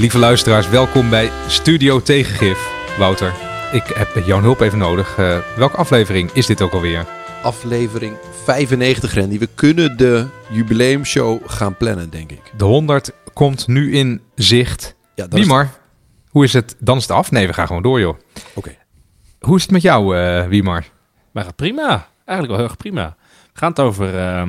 Lieve luisteraars, welkom bij Studio Tegengif. Wouter, ik heb jouw hulp even nodig. Uh, welke aflevering is dit ook alweer? Aflevering 95, Randy. We kunnen de jubileumshow gaan plannen, denk ik. De 100 komt nu in zicht. Ja, Wiemar, hoe is het? Dan is het af? Nee, we gaan gewoon door, joh. Oké. Hoe is het met jou, uh, Wiemar? Mij gaat prima. Eigenlijk wel heel erg prima. We gaan het over... Uh,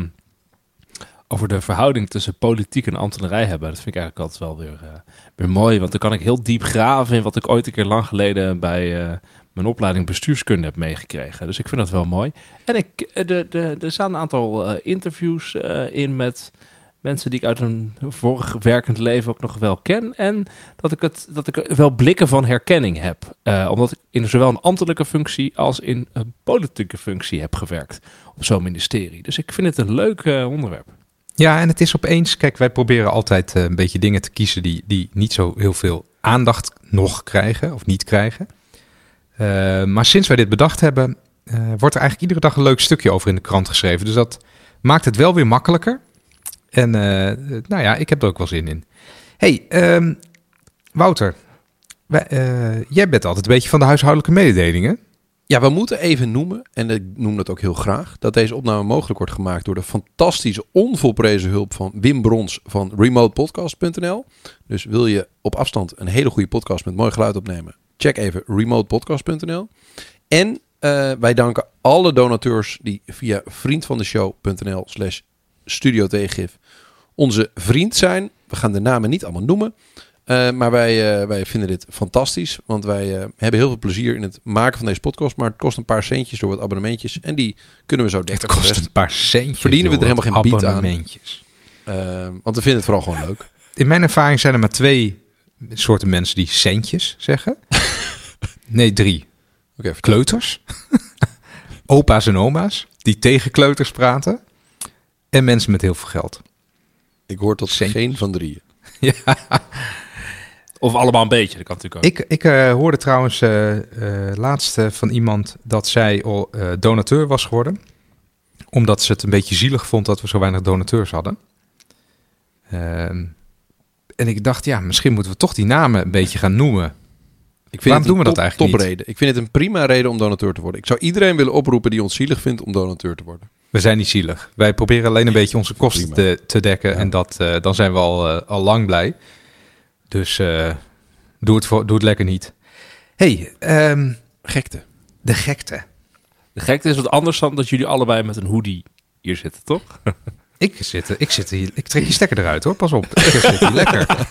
over de verhouding tussen politiek en ambtenarij hebben. Dat vind ik eigenlijk altijd wel weer, uh, weer mooi. Want dan kan ik heel diep graven in wat ik ooit een keer lang geleden bij uh, mijn opleiding bestuurskunde heb meegekregen. Dus ik vind dat wel mooi. En ik, eh, de, de, er staan een aantal interviews in met mensen die ik uit een vorig werkend leven ook nog wel ken. En dat ik, het, dat ik wel blikken van herkenning heb. omdat ik in zowel een ambtelijke functie als in een politieke functie heb gewerkt op zo'n ministerie. Dus ik vind het een leuk onderwerp. Ja, en het is opeens, kijk, wij proberen altijd eh, een beetje dingen te kiezen die, die niet zo heel veel aandacht nog krijgen of niet krijgen. Uh, maar sinds wij dit bedacht hebben, uh, wordt er eigenlijk iedere dag een leuk stukje over in de krant geschreven. Dus dat maakt het wel weer makkelijker. En nou ja, ik heb er ook wel zin in. hey, um, Wouter, jij bent altijd een beetje van de huishoudelijke mededelingen. Ja, we moeten even noemen, en ik noem dat ook heel graag, dat deze opname mogelijk wordt gemaakt door de fantastische, onvolprezen hulp van Wim Brons van remotepodcast.nl. Dus wil je op afstand een hele goede podcast met mooi geluid opnemen, check even remotepodcast.nl. En uh, wij danken alle donateurs die via vriendvandeshow.nl slash studio onze vriend zijn. We gaan de namen niet allemaal noemen. Uh, maar wij, uh, wij vinden dit fantastisch. Want wij uh, hebben heel veel plezier in het maken van deze podcast. Maar het kost een paar centjes door wat abonnementjes. En die kunnen we zo 30 Het kost een paar centjes. Verdienen we er helemaal geen bied aan. want we vinden het vooral gewoon leuk. In mijn ervaring zijn er maar twee soorten mensen die centjes zeggen. nee, drie. Okay, kleuters. Opa's en oma's. Die tegen kleuters praten. En mensen met heel veel geld. Ik hoor tot geen van drieën. ja. Of allemaal een beetje, dat kan natuurlijk ook. Ik, ik uh, hoorde trouwens uh, uh, laatst van iemand dat zij al donateur was geworden. Omdat ze het een beetje zielig vond dat we zo weinig donateurs hadden. Ehm, en ik dacht, ja, misschien moeten we toch die namen een beetje gaan noemen. Ik vind Waarom doen we dat eigenlijk topreden. Ik vind het een prima reden om donateur te worden. Ik zou iedereen willen oproepen die ons zielig vindt om donateur te worden. We zijn niet zielig. Wij proberen alleen een beetje onze kosten te, te, dekken. En dat, dan zijn we al, al lang blij. Dus uh, doe, het voor, doe het lekker niet. hey, um, gekte. De gekte. De gekte is wat anders dan dat jullie allebei met een hoodie hier zitten, toch? Ik zit, ik zit hier, ik trek je stekker eruit hoor, pas op. Ik zit hier lekker.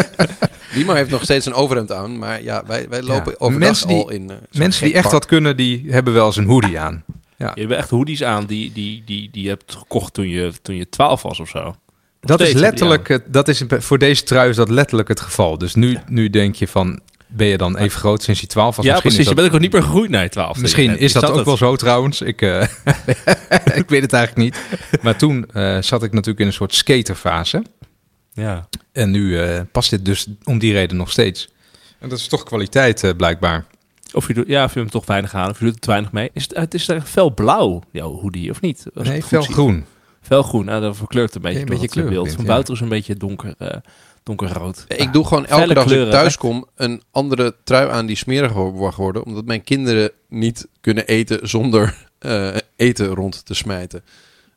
Lima heeft nog steeds een overhemd aan, maar ja, wij, wij lopen ja. overdag mensen die, al in uh, Mensen die echt wat kunnen, die hebben wel eens een hoodie aan. Ja. Je hebt echt hoodies aan die, die, die, die je hebt gekocht toen je, toen je 12 was of zo. Dat is letterlijk, dat is voor deze trui is dat letterlijk het geval. Dus nu, nu denk je van, ben je dan even groot sinds je 12 was? Ja, misschien precies. je bent ook niet meer gegroeid naar je 12. Misschien is dat ook wel zo trouwens. Ik, uh, ik weet het eigenlijk niet. Maar toen uh, zat ik natuurlijk in een soort skaterfase. Ja. En nu uh, past dit dus om die reden nog steeds. En dat is toch kwaliteit blijkbaar. Of je, doet, ja, of je hem toch weinig aan, of je doet er te weinig mee. Is het, het is er fel blauw, jouw hoodie, of niet? nee, fel groen. Felgroen, nou, dat verkleurt een beetje, een beetje kleurbeeld. Van buiten is een beetje donker, uh, donkerrood. Ik doe gewoon elke dag als ik thuis kom een andere trui aan die smerig wordt geworden. Omdat mijn kinderen niet kunnen eten zonder uh, eten rond te smijten.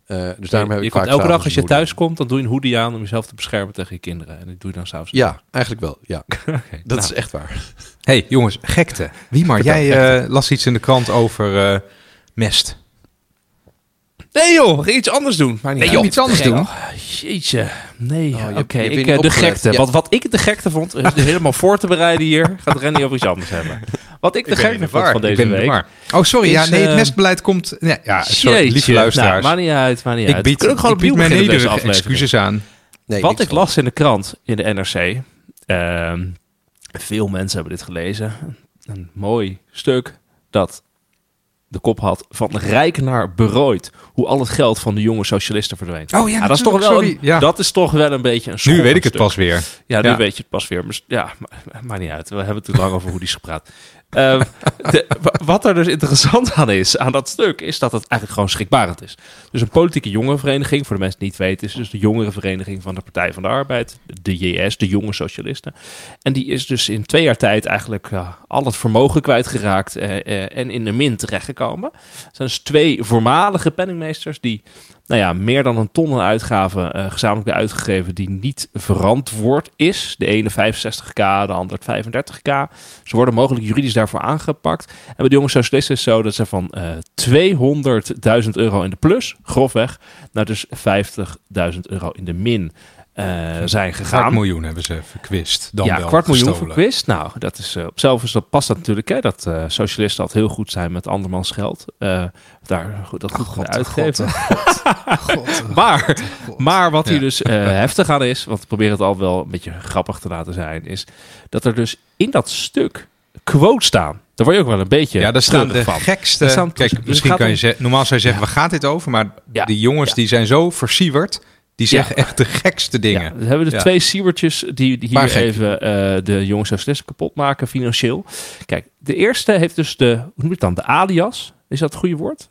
Uh, dus daarom heb je ik vaak elke dag als je thuis komt, dan doe je een hoodie aan om jezelf te beschermen tegen je kinderen. En dat doe je dan s'avonds. Ja, eigenlijk wel. Ja, okay, dat nou. is echt waar. hey, jongens, gekte. Wie maar, jij uh, las iets in de krant over uh, mest. Nee joh, ga iets anders doen. Maar niet nee joh, iets anders doen. Oh, jeetje. Nee, oh, oké. Okay. Ik uh, de gekte. Ja. Wat, wat ik de gekte vond, is helemaal voor te bereiden hier, gaat Randy over iets anders hebben. Wat ik de ik gekte vond van deze week. Oh, sorry. Is, ja, nee, het nestbeleid komt... Ja, ja sorry, lieve luisteraars. Nou, maar niet uit, maar niet ik uit. Bied, ik, gewoon ik bied mijn nederige excuses aan. Nee, wat ik las in de krant, in de NRC... Uh, veel mensen hebben dit gelezen. Een mooi stuk dat de kop had van rijk naar berooid. Hoe al het geld van de jonge socialisten verdween. Oh ja, dat is toch wel een, ja. dat is toch wel een beetje een Nu weet ik het pas weer. Ja, nu weet je het pas weer. Maar, ja, maar, maar niet uit. We hebben het te lang over hoe die is gepraat. Ehm, wat er dus interessant aan is, aan dat stuk, is dat het eigenlijk gewoon schrikbarend is. Dus een politieke jongerenvereniging, voor de mensen die het niet weten, is dus de jongerenvereniging van de Partij van de Arbeid, de JS, de Jonge Socialisten. En die is dus in twee jaar tijd eigenlijk al het vermogen kwijtgeraakt eh, en in de min terechtgekomen. Er zijn dus twee voormalige penningmeesters die nou ja, meer dan een ton aan uitgaven eh, gezamenlijk uitgegeven die niet verantwoord is. De ene 65k, de ander 35k. Ze worden mogelijk juridisch daarvoor aangepakt. En bij de jonge socialisten is het zo dat ze van eh 200.000 euro in de plus, grofweg, naar dus 50.000 euro in de min eh, zijn Kwart gegaan. miljoen hebben ze verkwist. Dan ja, wel kwart miljoen gestolen. verkwist. Nou, dat is, eh, op zelf is dat, past dat natuurlijk. Hè, dat eh, socialisten altijd heel goed zijn met andermans geld. Eh, daar goed, dat goed God, uitgeven. God, Maar, God. maar wat hier Ja. dus eh, heftig aan is, want ik probeer het al wel een beetje grappig te laten zijn, is dat er dus in dat stuk quotes staan. Daar word je ook wel een beetje Ja, daar staan de van. gekste... Staan- Kijk, dus misschien kan je zeggen... Normaal zou je zeggen, waar gaat dit over? Maar Ja, die jongens ja. die zijn zo versieverd... Die zeggen echt de gekste dingen. Ja, we hebben dus Ja. twee siewertjes die, die hier even eh, de jonge socialisten kapot maken financieel. Kijk, de eerste heeft dus de, hoe noem je het dan, de alias. Is dat het goede woord?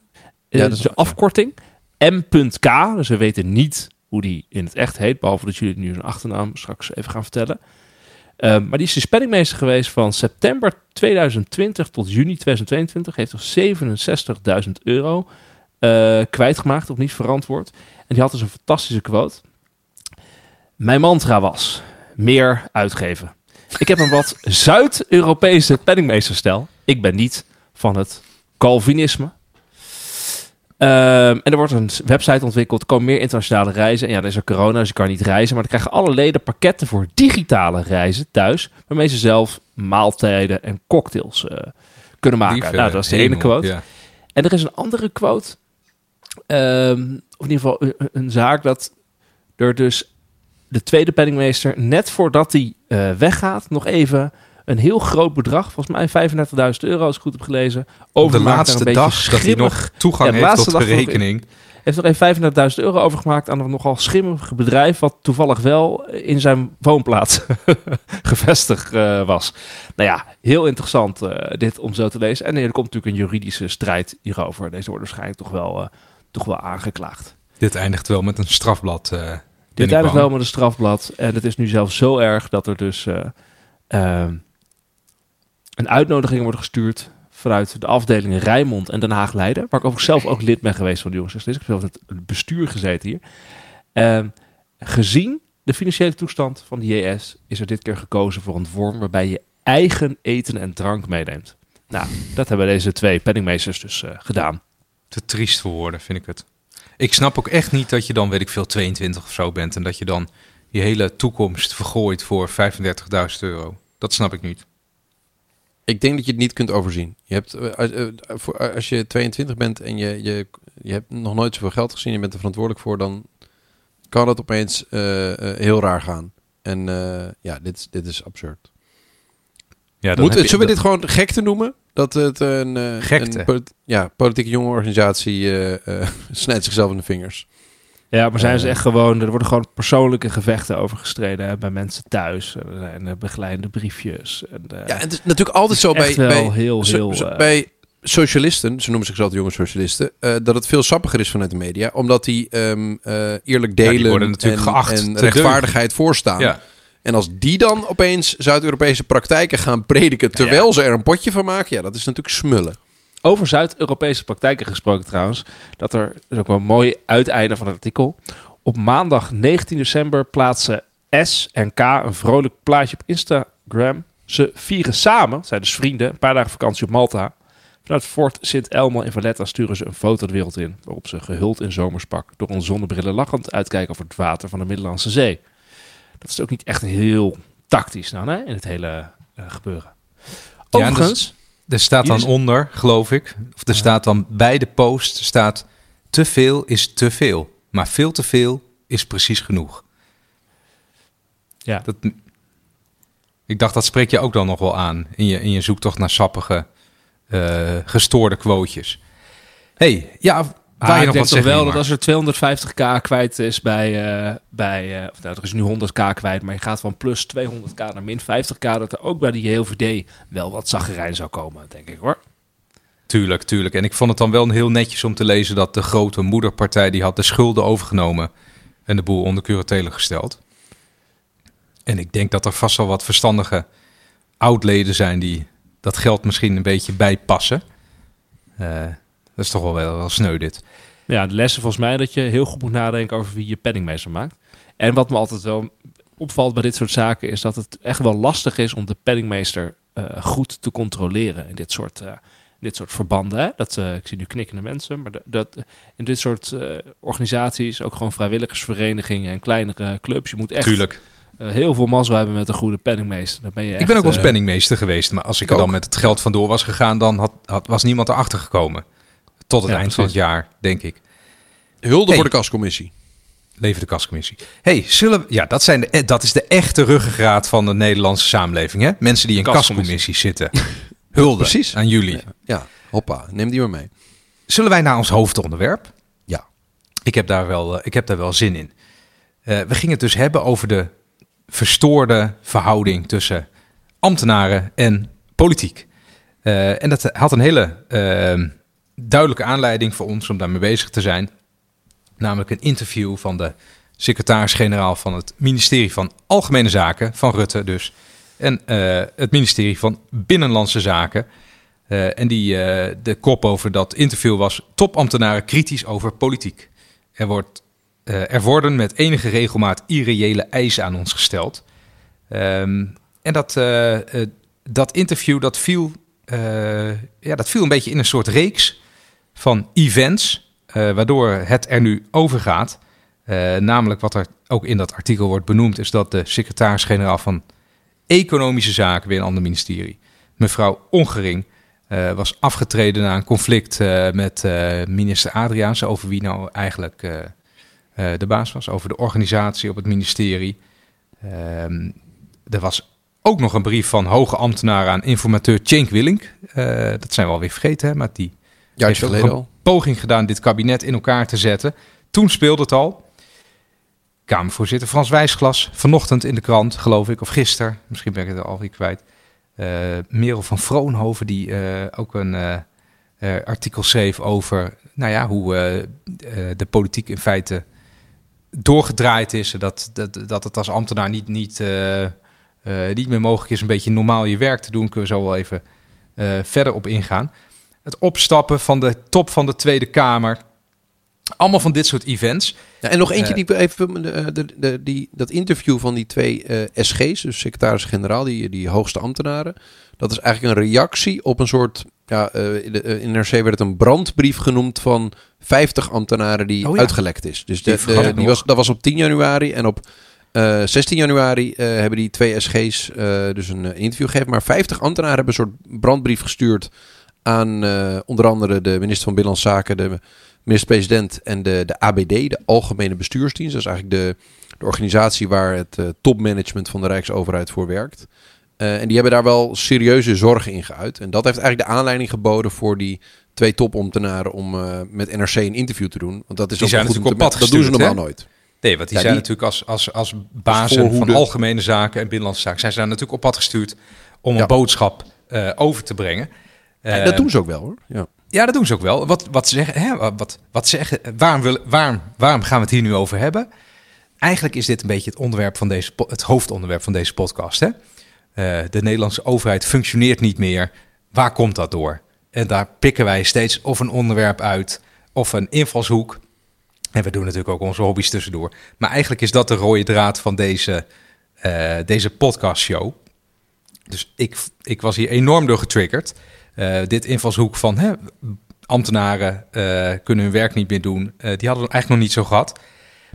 Eh, dat is de ja. afkorting. M.K. Dus we weten niet hoe die in het echt heet. Behalve dat jullie nu zijn achternaam straks even gaan vertellen. Ehm, maar die is de spellingmeester geweest van september 2020 tot juni 2022. Heeft er 67.000 euro eh, kwijtgemaakt of niet verantwoord. En die had dus een fantastische quote. Mijn mantra was meer uitgeven. Ik heb een wat Zuid-Europese penningmeesterstijl. Ik ben niet van het Calvinisme. Ehm, en er wordt een website ontwikkeld. Er komen meer internationale reizen. En ja, dan is er corona, dus je kan niet reizen. Maar dan krijgen alle leden pakketten voor digitale reizen thuis. Waarmee ze zelf maaltijden en cocktails eh, kunnen maken. Nou, dat is de ene quote. Ja. En er is een andere quote. Ehm, of in ieder geval een, een zaak dat er dus de tweede penningmeester, net voordat hij eh, weggaat, nog even een heel groot bedrag, volgens mij 35.000 euro, als ik goed heb gelezen, Op de laatste dag dat hij nog toegang Ja, heeft tot de rekening. heeft nog even 35.000 euro overgemaakt aan een nogal schimmig bedrijf, wat toevallig wel in zijn woonplaats gevestigd eh, was. Nou ja, heel interessant eh, dit om zo te lezen. En er komt natuurlijk een juridische strijd hierover. Deze wordt waarschijnlijk toch wel, toch wel aangeklaagd. Dit eindigt wel met een strafblad. eh Dit eindigt wel met een strafblad. En het is nu zelfs zo erg dat er dus eh, ehm, een uitnodiging wordt gestuurd vanuit de afdelingen Rijnmond en Den Haag Leiden. Waar ik overigens zelf ook lid ben geweest van de jongens. Ik heb zelf in het bestuur gezeten hier. Ehm, gezien de financiële toestand van de JS is er dit keer gekozen voor een vorm waarbij je eigen eten en drank meeneemt. Nou, dat hebben deze twee penningmeesters dus eh, gedaan. Te triest voor woorden, vind ik het. Ik snap ook echt niet dat je dan, weet ik veel, 22 of zo bent. En dat je dan je hele toekomst vergooit voor 35.000 euro. Dat snap ik niet. Ik denk dat je het niet kunt overzien. Je hebt, eh, als, eh, voor- als je 22 bent en je, je, je hebt nog nooit zoveel geld gezien, je bent er verantwoordelijk voor, dan kan het opeens eh, eh, heel raar gaan. En eh, ja, dit, is- dit is absurd. Ja, dan Moet, heb je- zullen we dit gewoon gekte noemen? Dat het een, eh, Gekte? een ja, politieke jonge organisatie eh, eh, snijdt zichzelf in de vingers. Ja, maar zijn ze echt gewoon... Er worden gewoon persoonlijke gevechten over gestreden hè, bij mensen thuis. Er zijn begeleide briefjes. En, eh, Ja, het is natuurlijk altijd zo bij, bij, heel, heel... bij socialisten, ze noemen zichzelf jonge socialisten, eh, dat het veel sappiger is vanuit de media, omdat die ehm, eh, eerlijk die delen worden natuurlijk en, geacht en rechtvaardigheid voorstaan. Ja, En als die dan opeens Zuid-Europese praktijken gaan prediken terwijl ze er een potje van maken, ja, dat is natuurlijk smullen. Over Zuid-Europese praktijken gesproken trouwens. Dat er is ook wel een mooi uiteinde van het artikel. Op maandag 19 december plaatsen S en K een vrolijk plaatje op Instagram. Ze vieren samen, zijn dus vrienden, een paar dagen vakantie op Malta. Vanuit Fort Sint Elmo in Valletta sturen ze een foto de wereld in. Waarop ze gehuld in zomerspak door een zonnebrillen lachend uitkijken over het water van de Middellandse Zee. Dat is ook niet echt heel tactisch nou, hè, in het hele eh, gebeuren. dus- Overigens, er staat dan onder, geloof ik, of er staat dan bij de post, staat te veel is te veel. Maar veel te veel is precies genoeg. ja. Dat, ik dacht, dat spreek je ook dan nog wel aan in je, in je zoektocht naar sappige, eh, gestoorde quotejes. hey, ja, Ah, Waar je ik denk toch wel dat als er 250k kwijt is bij... eh, bij eh, of nou, er is nu 100k kwijt, maar je gaat van plus 200k naar min 50k... dat er ook bij die HVD wel wat zaggerijn zou komen, denk ik hoor. Tuurlijk, tuurlijk. En ik vond het dan wel heel netjes om te lezen dat de grote moederpartij die had de schulden overgenomen en de boel onder curatele gesteld. En ik denk dat er vast wel wat verstandige oudleden zijn die dat geld misschien een beetje bijpassen. Eh, dat is toch wel wel, wel sneu dit. Ja, de lessen volgens mij dat je heel goed moet nadenken over wie je penningmeester maakt. En wat me altijd wel opvalt bij dit soort zaken is dat het echt wel lastig is om de penningmeester eh, goed te controleren in dit soort, eh, dit soort verbanden. Hè? Dat, eh, ik zie nu knikkende mensen, maar dat, in dit soort organisaties, ook gewoon vrijwilligersverenigingen en kleinere clubs, je moet echt Tuurlijk. heel veel mazzel hebben met een goede penningmeester. Dan ben je ik ben ook wel eens penningmeester geweest, maar als ik, er dan met het geld vandoor was gegaan, dan had, had, was niemand erachter gekomen. Tot het Ja, eind van het jaar, denk ik. Hulde Hey. voor de kascommissie. Leven de kascommissie. hey, zullen we, ja, dat, zijn de, eh, dat is de echte ruggengraat van de Nederlandse samenleving. Hè? Mensen die in Kascommissie. kascommissies zitten. Hulde Precies. aan jullie. Ja, hoppa. Neem die maar mee. Zullen wij naar ons hoofdonderwerp? Ja. Ik heb daar wel, eh, ik heb daar wel zin in. Eh, we gingen het dus hebben over de verstoorde verhouding tussen ambtenaren en politiek. Eh, en dat had een hele eh, duidelijke aanleiding voor ons om daarmee bezig te zijn. Namelijk een interview van de secretaris-generaal van het ministerie van Algemene Zaken, van Rutte dus. En eh, het ministerie van Binnenlandse Zaken. Eh, en die, eh, de kop over dat interview was topambtenaren kritisch over politiek. Er, wordt, er worden met enige regelmaat irreële eisen aan ons gesteld. Ehm, en dat, dat interview dat viel, ja, dat viel een beetje in een soort reeks van events, eh, waardoor het er nu over gaat. Eh, namelijk wat er ook in dat artikel wordt benoemd, is dat de secretaris-generaal van Economische Zaken bij een ander ministerie, mevrouw Ongering, eh, was afgetreden na een conflict met minister Adriaans over wie nou eigenlijk de baas was, over de organisatie op het ministerie. Ehm, er was ook nog een brief van hoge ambtenaren aan informateur Cenk Willink. Dat zijn we alweer vergeten, hè, maar die Ja, heeft ook een al. poging gedaan dit kabinet in elkaar te zetten. Toen speelde het al. Kamervoorzitter Frans Wijsglas, vanochtend in de krant, geloof ik, of gisteren, misschien ben ik het alweer kwijt. Eh Merel van Vroonhoven, die eh, ook een eh, artikel schreef over nou ja, hoe de politiek in feite doorgedraaid is. Dat, dat, dat het als ambtenaar niet, niet, niet meer mogelijk is een beetje normaal je werk te doen. Kunnen we zo wel even verder op ingaan. Het opstappen van de top van de Tweede Kamer. Allemaal van dit soort events. Ja, en nog eentje Eh, die even de, de, de, die, dat interview van die twee eh, SG's, dus secretaris-generaal, die, die hoogste ambtenaren. Dat is eigenlijk een reactie op een soort. Ja, eh, in, de, eh, in NRC werd het een brandbrief genoemd van 50 ambtenaren die Oh ja. uitgelekt is. Dus de, de- die was, dat was op 10 januari en op eh, 16 januari eh, hebben die twee SG's eh, dus een eh, interview gegeven. Maar 50 ambtenaren hebben een soort brandbrief gestuurd aan eh, onder andere de minister van Binnenlandse Zaken, de minister-president en de, de ABD, de Algemene Bestuursdienst. Dat is eigenlijk de, de organisatie waar het eh, topmanagement van de Rijksoverheid voor werkt. Eh, en die hebben daar wel serieuze zorgen in geuit. En dat heeft eigenlijk de aanleiding geboden voor die twee topambtenaren om met NRC een interview te doen. Want dat is Die ook zijn goed natuurlijk op pad. Dat doen ze normaal nooit. Nee, want die Ja, zijn die- natuurlijk als, als, als bazen van algemene zaken en binnenlandse zaken... zijn ze daar natuurlijk op pad gestuurd om Ja. een boodschap over te brengen. Ja, Eh, dat doen ze ook wel hoor. Ja. Ja, dat doen ze ook wel. Wat, wat zeggen, hè, wat, wat zeggen, waarom, wil, waarom, waarom gaan we het hier nu over hebben? Eigenlijk is dit een beetje het, onderwerp van deze, het hoofdonderwerp van deze podcast. Hè? Eh, de Nederlandse overheid functioneert niet meer. Waar komt dat door? En daar pikken wij steeds of een onderwerp uit of een invalshoek. En we doen natuurlijk ook onze hobby's tussendoor. Maar eigenlijk is dat de rode draad van deze, eh, deze podcastshow. Dus ik, ik was hier enorm door getriggerd. Eh, dit invalshoek van hè, ambtenaren eh, kunnen hun werk niet meer doen. eh, die hadden we eigenlijk nog niet zo gehad.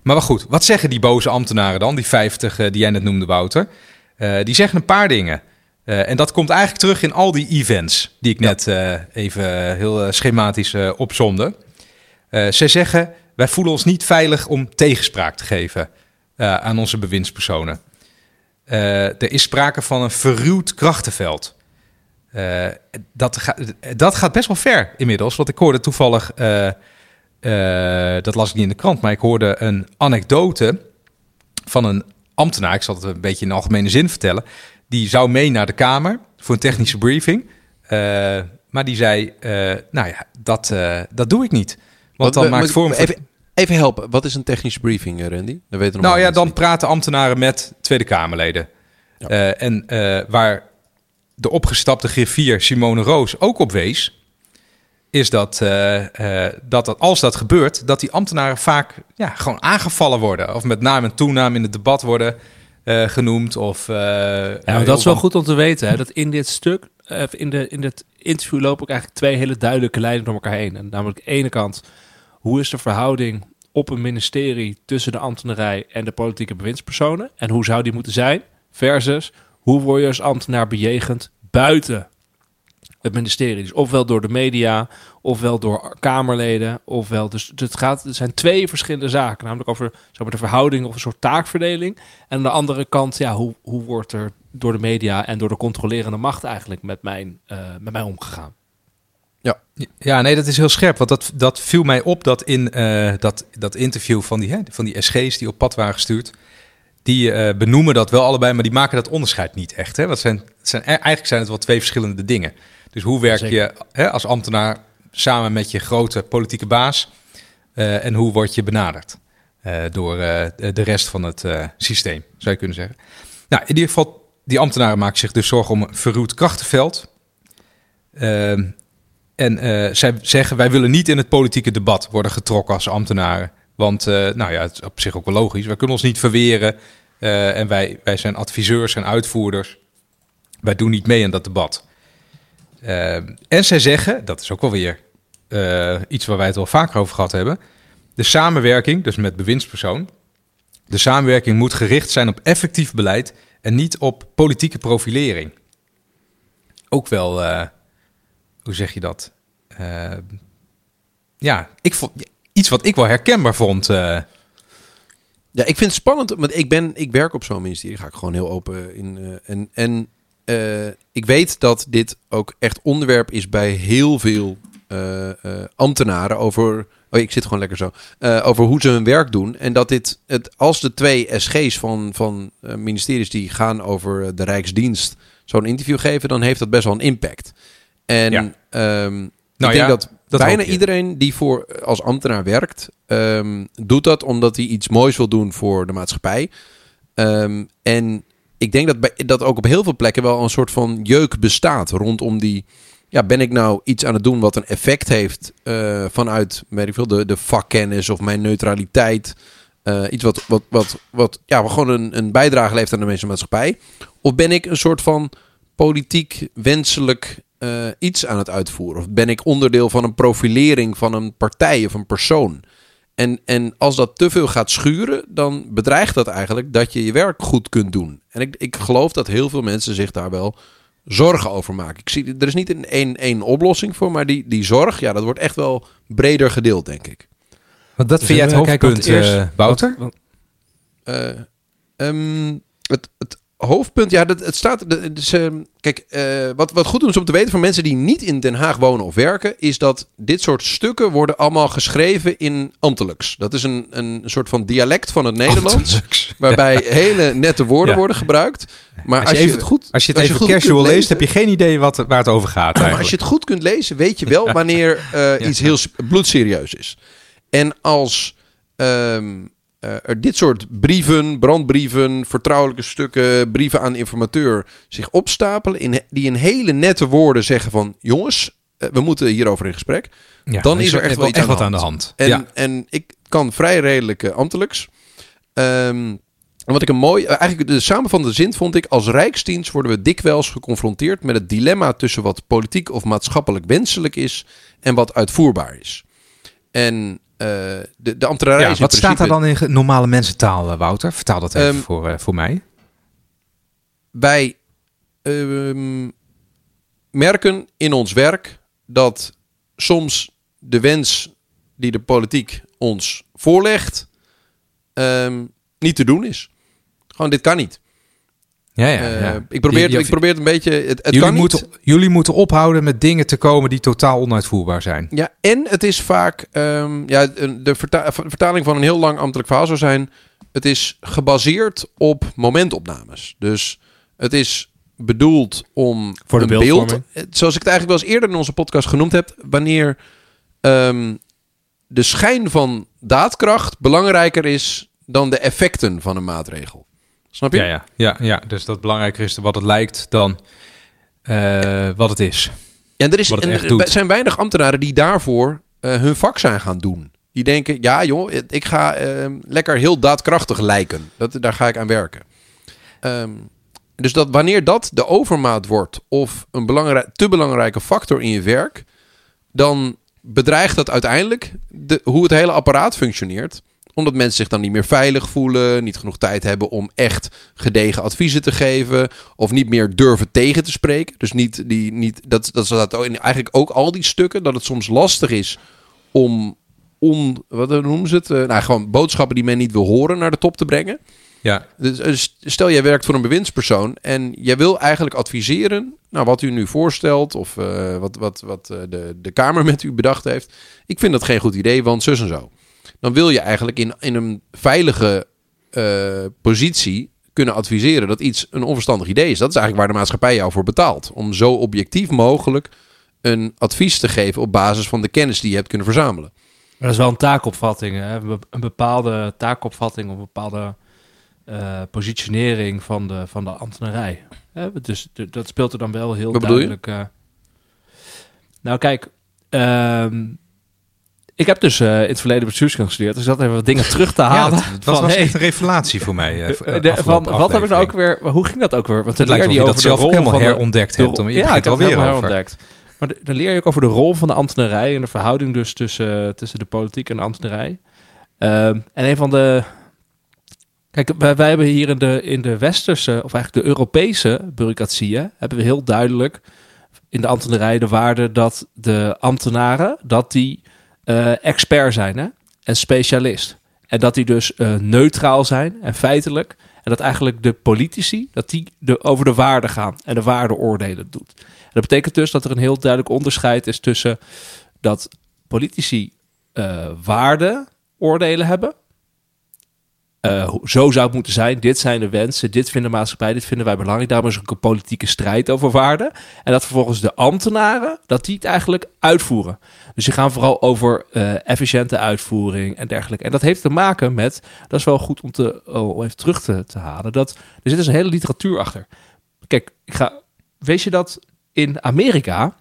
Maar wel goed, wat zeggen die boze ambtenaren dan, die 50 eh, die jij net noemde, Wouter? Die zeggen een paar dingen. En dat komt eigenlijk terug in al die events die ik net even heel schematisch opzomde. Eh, zij zeggen, wij voelen ons niet veilig om tegenspraak te geven aan onze bewindspersonen. Er is sprake van een verruwd krachtenveld. Eh, dat, ga- dat gaat best wel ver inmiddels. Want ik hoorde toevallig eh, eh, dat las ik niet in de krant, maar ik hoorde een anekdote van een ambtenaar. Ik zal het een beetje in algemene zin vertellen. Die zou mee naar de Kamer voor een technische briefing. Maar die zei, nou ja, dat, dat doe ik niet. Want dan maakt vorm... Even, even helpen, wat is een technische briefing, Randy? Dat weten nou ja, dan niet. praten ambtenaren met Tweede Kamerleden. Ja. En waar de opgestapte griffier Simone Roos ook op wees... is dat, dat, dat als dat gebeurt, dat die ambtenaren vaak ja, gewoon aangevallen worden. Of met naam en toenaam in het debat worden genoemd. Of, ja, dat is wel goed om te weten, hè, dat in dit stuk in, de, in het interview lopen ook eigenlijk twee hele duidelijke lijnen door elkaar heen. En namelijk aan de ene kant, hoe is de verhouding op een ministerie tussen de ambtenarij en de politieke bewindspersonen? En hoe zou die moeten zijn? Versus, hoe word je als ambtenaar bejegend buiten het ministerie? Dus ofwel door de media, ofwel door Kamerleden, ofwel... Dus het, gaat, het zijn twee verschillende zaken. Namelijk over zeg maar, de verhouding of een soort taakverdeling. En aan de andere kant, ja, hoe, hoe wordt er door de media en door de controlerende macht eigenlijk met, mijn, uh, met mij omgegaan. Ja. ja, nee, dat is heel scherp. Want dat, dat viel mij op dat in uh, dat, dat interview van die, hè, van die SG's die op pad waren gestuurd. Die uh, benoemen dat wel allebei, maar die maken dat onderscheid niet echt. Hè? Want zijn, zijn, eigenlijk zijn het wel twee verschillende dingen. Dus hoe werk je hè, als ambtenaar samen met je grote politieke baas? Uh, en hoe word je benaderd door de rest van het systeem, zou je kunnen zeggen. Nou, in ieder geval die ambtenaren maken zich dus zorgen om een verruwd krachtenveld. Uh, en zij zeggen, wij willen niet in het politieke debat worden getrokken als ambtenaren. Want, uh, nou ja, het is op zich ook wel logisch. Wij kunnen ons niet verweren. Uh, en wij, wij zijn adviseurs en uitvoerders. Wij doen niet mee aan dat debat. en zij zeggen, dat is ook wel weer iets waar wij het wel vaker over gehad hebben. De samenwerking, dus met bewindspersoon. De samenwerking moet gericht zijn op effectief beleid en niet op politieke profilering. Ook wel, hoe zeg je dat? Ja, ik vond iets wat ik wel herkenbaar vond. Uh. Ja, ik vind het spannend, want ik, ben, ik werk op zo'n ministerie, ga ik gewoon heel open in. en en ik weet dat dit ook echt onderwerp is bij heel veel ambtenaren over Oh, ik zit gewoon lekker zo. Over hoe ze hun werk doen. En dat dit, het, als de twee SG's van, van ministeries die gaan over de Rijksdienst zo'n interview geven, dan heeft dat best wel een impact. En ja. um, nou ik denk ja, dat, dat bijna iedereen die voor als ambtenaar werkt, um, doet dat omdat hij iets moois wil doen voor de maatschappij. Um, en ik denk dat, bij, dat ook op heel veel plekken wel een soort van jeuk bestaat rondom die ja, ben ik nou iets aan het doen wat een effect heeft uh, vanuit weet ik veel, de, de vakkennis of mijn neutraliteit? Uh, iets wat, wat, wat, wat ja, gewoon een, een bijdrage levert aan de mensen maatschappij? Of ben ik een soort van politiek wenselijk uh, iets aan het uitvoeren? Of ben ik onderdeel van een profilering van een partij of een persoon? En, en als dat te veel gaat schuren, dan bedreigt dat eigenlijk dat je je werk goed kunt doen. En ik, ik geloof dat heel veel mensen zich daar wel zorgen over maken. Ik zie, er is niet een één, één oplossing voor, maar die, die zorg, ja, dat wordt echt wel breder gedeeld, denk ik. Want dat dus vind jij het hoofdpunt, eerst, uh, Wouter? Uh, um, het, het hoofdpunt, ja, dat, het staat. Dus, uh, kijk, uh, wat, wat goed is om te weten voor mensen die niet in Den Haag wonen of werken, is dat dit soort stukken worden allemaal geschreven in ambtelijks. Dat is een, een soort van dialect van het Nederlands, waarbij ja. hele nette woorden ja. worden gebruikt. Maar als je, als je het goed, als je het even je casual leest, heb je geen idee wat, waar het over gaat. Maar als je het goed kunt lezen, weet je wel wanneer uh, iets heel bloedserieus is. En als um, uh, er dit soort brieven, brandbrieven, vertrouwelijke stukken, brieven aan de informateur zich opstapelen, in, die in hele nette woorden zeggen van jongens, uh, we moeten hierover in gesprek. Ja, dan is er echt wel iets echt aan, wat aan de hand. En, ja. en ik kan vrij redelijk uh, ambtelijks. Um, wat ik een mooi, eigenlijk de samenvattende zin vond ik, als Rijksdienst worden we dikwijls geconfronteerd met het dilemma tussen wat politiek of maatschappelijk wenselijk is en wat uitvoerbaar is. En de, de ambtenarij ja, Wat staat daar dan in normale mensentaal, Wouter? Vertaal dat even um, voor, uh, voor mij. Wij um, merken in ons werk dat soms de wens die de politiek ons voorlegt um, niet te doen is. Gewoon, dit kan niet. Ja, ja, Eh, ja. ik, probeer ik probeer het een beetje... Het, het jullie, kan moeten, niet. jullie moeten ophouden met dingen te komen die totaal onuitvoerbaar zijn. Ja, en het is vaak... ehm, ja, de verta- vertaling van een heel lang ambtelijk verhaal zou zijn... Het is gebaseerd op momentopnames. Dus het is bedoeld om Voor de een beeld... eh, Zoals ik het eigenlijk wel eens eerder in onze podcast genoemd heb... Wanneer ehm, de schijn van daadkracht belangrijker is... dan de effecten van een maatregel. Snap je? Ja, ja, ja, ja. Dus dat belangrijker is wat het lijkt dan eh, wat het is. Ja, en er, is, en er zijn weinig ambtenaren die daarvoor eh, hun vak zijn gaan doen. Die denken, ja joh, ik ga eh, lekker heel daadkrachtig lijken. Dat, daar ga ik aan werken. Ehm, dus dat wanneer dat de overmaat wordt of een te belangrijke factor in je werk, dan bedreigt dat uiteindelijk de, hoe het hele apparaat functioneert omdat mensen zich dan niet meer veilig voelen, niet genoeg tijd hebben om echt gedegen adviezen te geven, of niet meer durven tegen te spreken. Dus niet die, niet, dat, dat staat eigenlijk ook al die stukken, dat het soms lastig is om on, wat noemen ze het? Eh, nou, gewoon boodschappen die men niet wil horen naar de top te brengen. Ja, Dus, eh, stel, jij werkt voor een bewindspersoon en jij wil eigenlijk adviseren, nou, wat u nu voorstelt of eh, wat, wat, wat de, de Kamer met u bedacht heeft. Ik vind dat geen goed idee, want zus en zo. Dan wil je eigenlijk in, in een veilige eh, positie kunnen adviseren dat iets een onverstandig idee is. Dat is eigenlijk waar de maatschappij jou voor betaalt. Om zo objectief mogelijk een advies te geven op basis van de kennis die je hebt kunnen verzamelen. Maar dat is wel een taakopvatting. Hè? Een bepaalde taakopvatting of een bepaalde eh, positionering van de, van de ambtenarij. Hè? Dus dat speelt er dan wel heel Wat duidelijk. eh. Nou, kijk. ehm, ik heb dus eh, in het verleden bestuurskunde gestudeerd. Dus zat even wat dingen terug te ja halen. dat, dat van, was hey, echt een revelatie voor mij. eh, eh, de- van, wat heb ik nou ook weer... Hoe ging dat ook weer? Want Het lijkt je over dat zelf helemaal herontdekt de- hebt. Je ja, ik heb het helemaal over. herontdekt. Maar de- dan leer je ook over de rol van de ambtenarij en de verhouding dus tussen, tussen de politiek en de ambtenarij. Ehm, en een van de. Kijk, wij, wij hebben hier in de, in de westerse, of eigenlijk de Europese bureaucratieën, hebben we heel duidelijk in de ambtenarij de waarde dat de ambtenaren, dat die eh, expert zijn hè? en specialist. En dat die dus eh, neutraal zijn en feitelijk. En dat eigenlijk de politici, dat die de, over de waarde gaan en de waardeoordelen doet. En dat betekent dus dat er een heel duidelijk onderscheid is tussen dat politici eh waardeoordelen hebben. Eh, zo zou het moeten zijn. Dit zijn de wensen. Dit vinden de maatschappij. Dit vinden wij belangrijk. Daarom is er een politieke strijd over waarden. En dat vervolgens de ambtenaren, dat die het eigenlijk uitvoeren. Dus die gaan vooral over eh, efficiënte uitvoering en dergelijke. En dat heeft te maken met, dat is wel goed om, te, om even terug te, te halen, dat er zit dus een hele literatuur achter. Kijk, ik ga, weet je dat in Amerika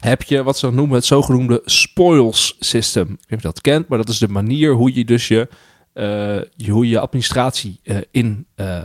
heb je wat ze noemen het zogenoemde spoils system. Ik weet niet of je dat kent, maar dat is de manier hoe je dus je, je, hoe je administratie eh, in, eh,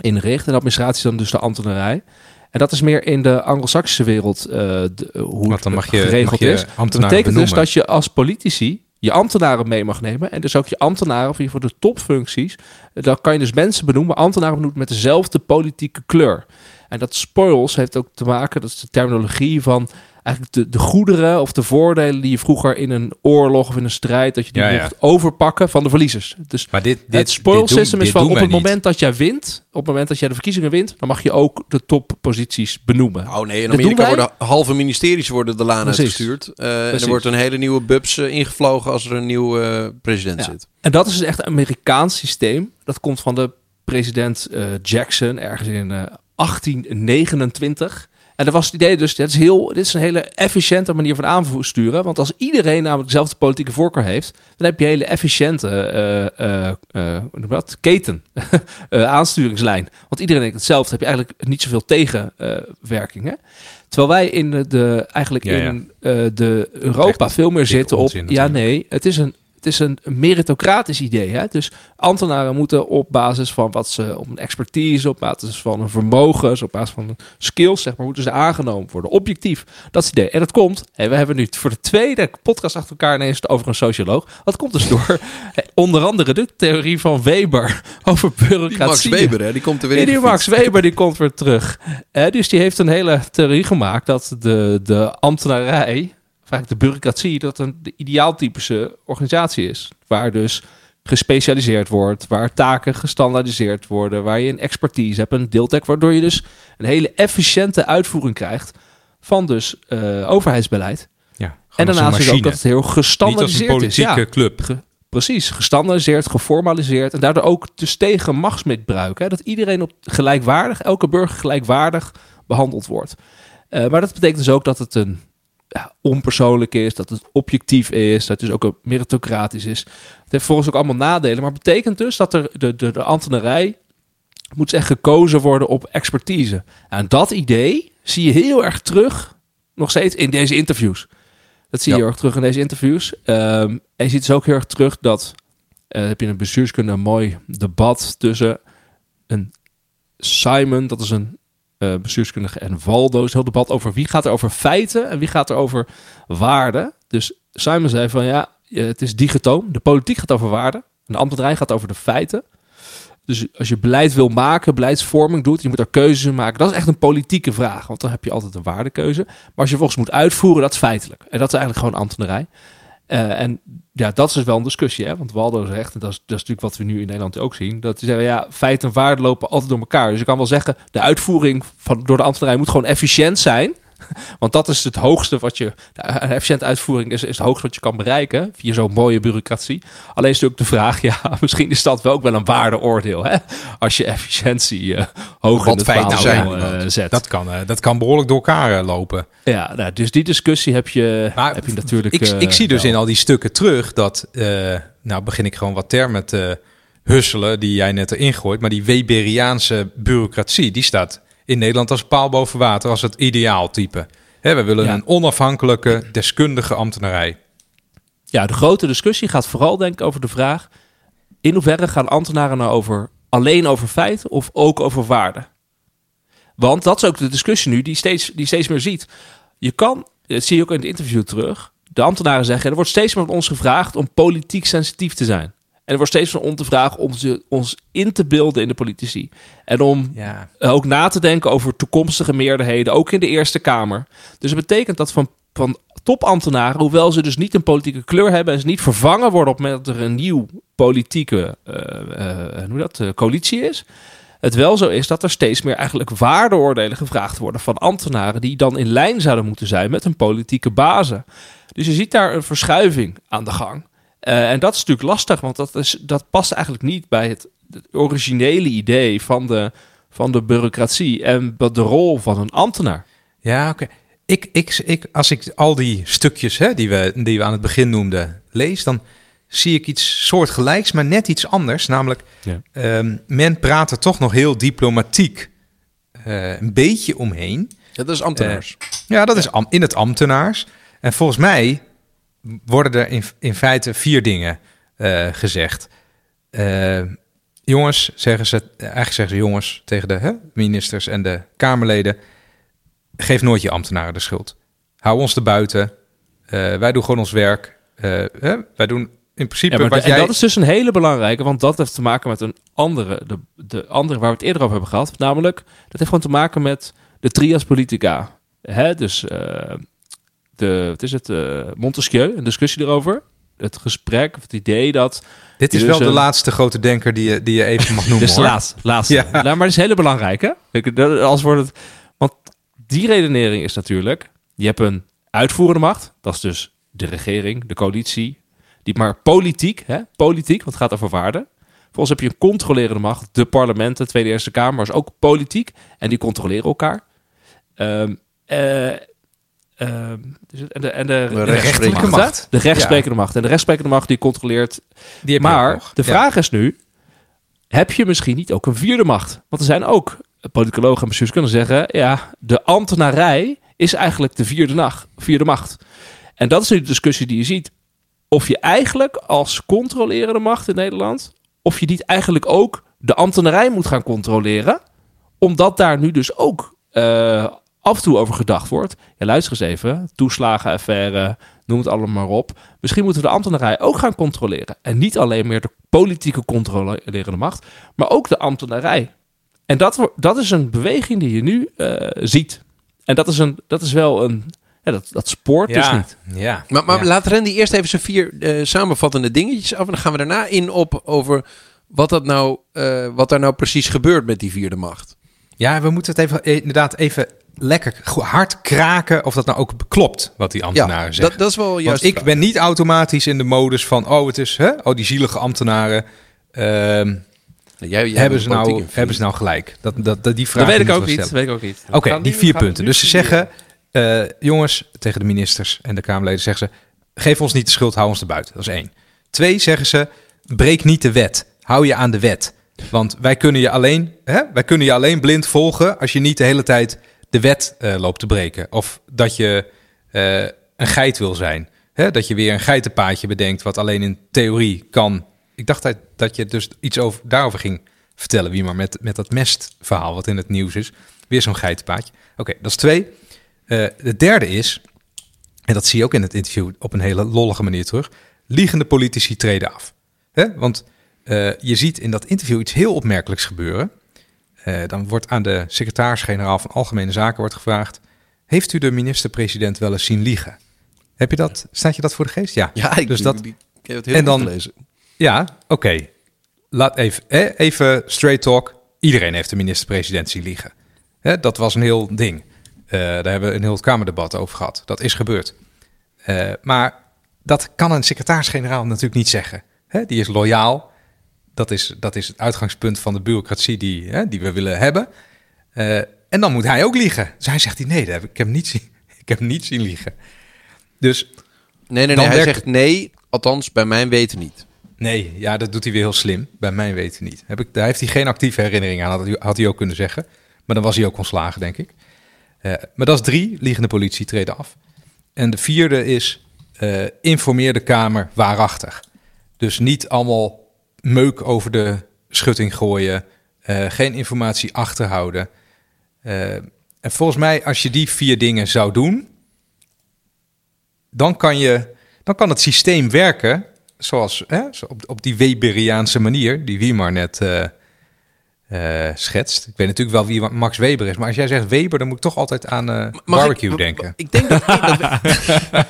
inricht. En administratie is dan dus de ambtenarij. En dat is meer in de Anglo-Saxische wereld eh, de- hoe Want dan het mag je, geregeld mag je is. Dat betekent dus dat je als politici je ambtenaren mee mag nemen. En dus ook je ambtenaren, of in ieder geval de topfuncties. Dan kan je dus mensen benoemen, ambtenaren benoemen met dezelfde politieke kleur. En dat spoils heeft ook te maken, dat is de terminologie van eigenlijk de, de goederen of de voordelen die je vroeger in een oorlog of in een strijd, dat je die Ja, ja. mocht overpakken van de verliezers. Dus Maar dit, dit, het spoil dit doen- system is van op het niet. moment dat jij wint, op het moment dat jij de verkiezingen wint, dan mag je ook de topposities benoemen. Oh nee, in Dat Amerika worden halve ministeries worden de laan Precies. uitgestuurd. Eh, en er wordt een hele nieuwe bubs eh, ingevlogen als er een nieuwe eh, president Ja. zit. En dat is dus echt een Amerikaans systeem. Dat komt van de president Jackson ergens in eh, 1829. En dat was het idee dus, dit is, heel, dit is een hele efficiënte manier van aansturen. Want als iedereen namelijk dezelfde politieke voorkeur heeft, dan heb je een hele efficiënte eh, eh, eh, dat? keten, eh, aansturingslijn. Want iedereen denkt hetzelfde, heb je eigenlijk niet zoveel tegenwerkingen. Terwijl wij in de, eigenlijk Ja, ja. in eh, de Europa veel meer zitten op. Ja, nee, het is een. Het is een meritocratisch idee. Hè? Dus ambtenaren moeten op basis van wat ze op een expertise, op basis van hun vermogens, op basis van hun skills, zeg maar, moeten ze aangenomen worden. Objectief. Dat is het idee. En dat komt, hè, we hebben nu voor de tweede podcast achter elkaar ineens over een socioloog. Dat komt dus door eh, onder andere de theorie van Weber over Die bureaucratie. Max Weber, hè, die komt er weer in. die Max Weber die komt weer terug. Eh, dus die heeft een hele theorie gemaakt dat de, de ambtenarij, eigenlijk de bureaucratie, dat een de ideaaltypische organisatie is. Waar dus gespecialiseerd wordt, waar taken gestandaardiseerd worden, waar je een expertise hebt, een deeltek, waardoor je dus een hele efficiënte uitvoering krijgt van dus eh, overheidsbeleid. Ja, En daarnaast is ook dat het heel Niet als een gestandaardiseerd is. politieke Ja, club. ge- precies, gestandaardiseerd, geformaliseerd en daardoor ook dus tegen machtsmisbruik. Hè? Dat iedereen op gelijkwaardig, elke burger gelijkwaardig behandeld wordt. Eh, maar dat betekent dus ook dat het een onpersoonlijk is, dat het objectief is, dat het dus ook meritocratisch is. Het heeft volgens ook allemaal nadelen, maar het betekent dus dat er de, de, de ambtenarij moet echt gekozen worden op expertise. En dat idee zie je heel erg terug, nog steeds in deze interviews. Dat zie je Ja. heel erg terug in deze interviews. Ehm, en je ziet dus ook heel erg terug dat, eh heb je in een bestuurskunde een mooi debat tussen een Simon, dat is een eh, bestuurskundige, en Waldo. heel debat over wie gaat er over feiten en wie gaat er over waarden. Dus Simon zei van ja, het is digitoom. De politiek gaat over waarden. En de ambtenarij gaat over de feiten. Dus als je beleid wil maken, beleidsvorming doet, je moet er keuzes maken. Dat is echt een politieke vraag, want dan heb je altijd een waardekeuze. Maar als je volgens moet uitvoeren, dat is feitelijk. En dat is eigenlijk gewoon ambtenarij. Eh, en ja, dat is dus wel een discussie, hè? want Waldo zegt, en dat is, dat is natuurlijk wat we nu in Nederland ook zien, dat ze zeggen, ja, feiten en waarden lopen altijd door elkaar. Dus je kan wel zeggen, de uitvoering van, door de ambtenarij moet gewoon efficiënt zijn. Want dat is het hoogste wat je. De efficiënte uitvoering is, is het hoogste wat je kan bereiken. Via zo'n mooie bureaucratie. Alleen is natuurlijk de vraag: ja, misschien is dat wel ook wel een waardeoordeel. Hè? Als je efficiëntie Wat het feiten zijn, zet. Dat kan, eh, dat kan behoorlijk door elkaar eh, lopen. ja, nou, dus die discussie heb je, Maar heb je natuurlijk. Ik, eh, ik zie dus wel. in al die stukken terug dat, nou begin ik gewoon wat termen te husselen die jij net erin gooit, maar die Weberiaanse bureaucratie, die staat in Nederland als paal boven water, als het ideaaltype. Hè, we willen Ja. een onafhankelijke, deskundige ambtenarij. Ja, de grote discussie gaat vooral denk ik over de vraag... in hoeverre gaan ambtenaren nou over, alleen over feiten of ook over waarden? Want dat is ook de discussie nu die steeds, die steeds meer ziet. Je kan, dat zie je ook in het interview terug... de ambtenaren zeggen, er wordt steeds meer van ons gevraagd om politiek sensitief te zijn. En er wordt steeds van ons gevraagd om ze, ons in te beelden in de politici. En om Ja. eh, ook na te denken over toekomstige meerderheden, ook in de Eerste Kamer. Dus het betekent dat van, van topambtenaren, hoewel ze dus niet een politieke kleur hebben en ze niet vervangen worden op het moment dat er een nieuw politieke eh, eh, hoe dat, coalitie is, het wel zo is dat er steeds meer eigenlijk waardeoordelen gevraagd worden van ambtenaren die dan in lijn zouden moeten zijn met hun politieke bazen. Dus je ziet daar een verschuiving aan de gang. Eh, en dat is natuurlijk lastig, want dat, is, dat past eigenlijk niet bij het, het originele idee van de, van de bureaucratie en de rol van een ambtenaar. Ja, oké. Ik, ik, ik, als ik al die stukjes hè, die, we, die we aan het begin noemden lees, dan zie ik iets soortgelijks, maar net iets anders. Namelijk, Ja. ehm, men praat er toch nog heel diplomatiek eh, een beetje omheen. Ja, dat is ambtenaars. Ja, dat is am- in het ambtenaars. En volgens mij worden er in, in feite vier dingen eh, gezegd. Eh, jongens, zeggen ze, eigenlijk zeggen ze jongens tegen de hè, ministers en de Kamerleden: geef nooit je ambtenaren de schuld. Hou ons erbuiten. Eh wij doen gewoon ons werk. Hè, wij doen in principe Ja, maar wat de- en jij. dat is dus een hele belangrijke, want dat heeft te maken met een andere, de, de andere waar we het eerder over hebben gehad. Namelijk, dat heeft gewoon te maken met de trias politica. Hè? Dus de, wat is het, eh, Montesquieu, een discussie erover. Het gesprek, of het idee dat... Dit is dus wel de een- laatste grote denker die je, die je even mag noemen. Dit is de laatste. laatste. Ja. Nou, maar dat is hele belangrijk, hè? Ik- dat- Als wordt het, want die redenering is natuurlijk... Je hebt een uitvoerende macht. Dat is dus de regering, de coalitie. Die, maar politiek, hè? Politiek, want het gaat over waarden. Vervolgens heb je een controlerende macht. De parlementen, Tweede Eerste Kamer, is ook politiek. En die controleren elkaar. Eh, ehm, dus en de, en de, De rechtsprekende macht. De rechtsprekende macht. En de rechtsprekende macht die controleert Die maar de Ja. vraag is nu: heb je misschien niet ook een vierde macht? Want er zijn ook politicologen en bestuurskundigen zeggen: ja, de ambtenarij is eigenlijk de vierde, nacht, vierde macht. En dat is nu de discussie die je ziet. Of je eigenlijk als controlerende macht in Nederland, of je niet eigenlijk ook de ambtenarij moet gaan controleren, omdat daar nu dus ook eh, af en toe over gedacht wordt. Ja, luister eens even, toeslagenaffaire, noem het allemaal maar op. Misschien moeten we de ambtenarij ook gaan controleren. En niet alleen meer de politieke controlerende macht, maar ook de ambtenarij. En dat, dat is een beweging die je nu eh, ziet. En dat is, een, dat is wel een, Ja, dat, dat spoort dus niet. ja. Maar, maar ja. laat Randy eerst even zijn vier eh, samenvattende dingetjes af. En dan gaan we daarna in op over wat, dat nou, eh, wat daar nou precies gebeurt met die vierde macht. Ja, we moeten het even, inderdaad even lekker hard kraken of dat nou ook klopt wat die ambtenaren Ja, zeggen. dat, dat is wel juist. Want ik ben niet automatisch in de modus van, oh, het is, hè? oh, die zielige ambtenaren. ehm, Jij, jij hebben, ze nou, hebben ze nou gelijk? Dat, dat, dat, die vraag Dat weet ik ook niet. Weet ik ook niet. Oké, die vier punten. Dus ze zeggen, eh, jongens, tegen de ministers en de Kamerleden zeggen ze, geef ons niet de schuld, hou ons er buiten. Dat is één. Twee, zeggen ze, breek niet de wet. Hou je aan de wet. Want wij kunnen je alleen, hè, wij kunnen je alleen blind volgen als je niet de hele tijd de wet eh, loopt te breken. Of dat je eh, een geit wil zijn. Hè, dat je weer een geitenpaadje bedenkt wat alleen in theorie kan. Ik dacht dat, dat je dus iets over, daarover ging vertellen, wie maar met, met dat mestverhaal wat in het nieuws is. Weer zo'n geitenpaadje. Oké, dat is twee. Eh, de derde is, en dat zie je ook in het interview op een hele lollige manier terug, liegende politici treden af. Hè? Want je ziet in dat interview iets heel opmerkelijks gebeuren. Eh, dan wordt aan de secretaris-generaal van Algemene Zaken wordt gevraagd: Heeft u de minister-president wel eens zien liegen? Heb je dat? Staat je dat voor de geest? Ja. Ja, ik, dus dat, ik heb het heel en goed dan- gelezen. ja, oké. Laat even, hè, even straight talk. Iedereen heeft de minister-president zien liegen. Hè, dat was een heel ding. Eh, daar hebben we een heel Kamerdebat over gehad. Dat is gebeurd. Eh, maar dat kan een secretaris-generaal natuurlijk niet zeggen. Hè, die is loyaal. Dat is, dat is het uitgangspunt van de bureaucratie die, hè, die we willen hebben. Eh, en dan moet hij ook liegen. Dus hij zegt, hij, nee, dat heb ik, ik heb hem niet zien, ik heb hem niet zien liegen. Dus Nee, nee, nee. Hij zegt nee, althans bij mijn weten niet. Nee, ja, dat doet hij weer heel slim. Bij mij weten niet. Heb ik, daar heeft hij geen actieve herinnering aan. Had hij, had hij ook kunnen zeggen. Maar dan was hij ook ontslagen, denk ik. Eh, maar dat is drie. Liegende politie treden af. En de vierde is eh, informeer de Kamer waarachtig. Dus niet allemaal meuk over de schutting gooien. eh, geen informatie achterhouden. Eh, en volgens mij, als je die vier dingen zou doen, dan kan, je, dan kan het systeem werken zoals hè, op, op die Weberiaanse manier, die Wiemar net eh, schetst. Ik weet natuurlijk wel wie Max Weber is, maar als jij zegt Weber, dan moet ik toch altijd aan barbecue ik, denken. Ik denk dat, dat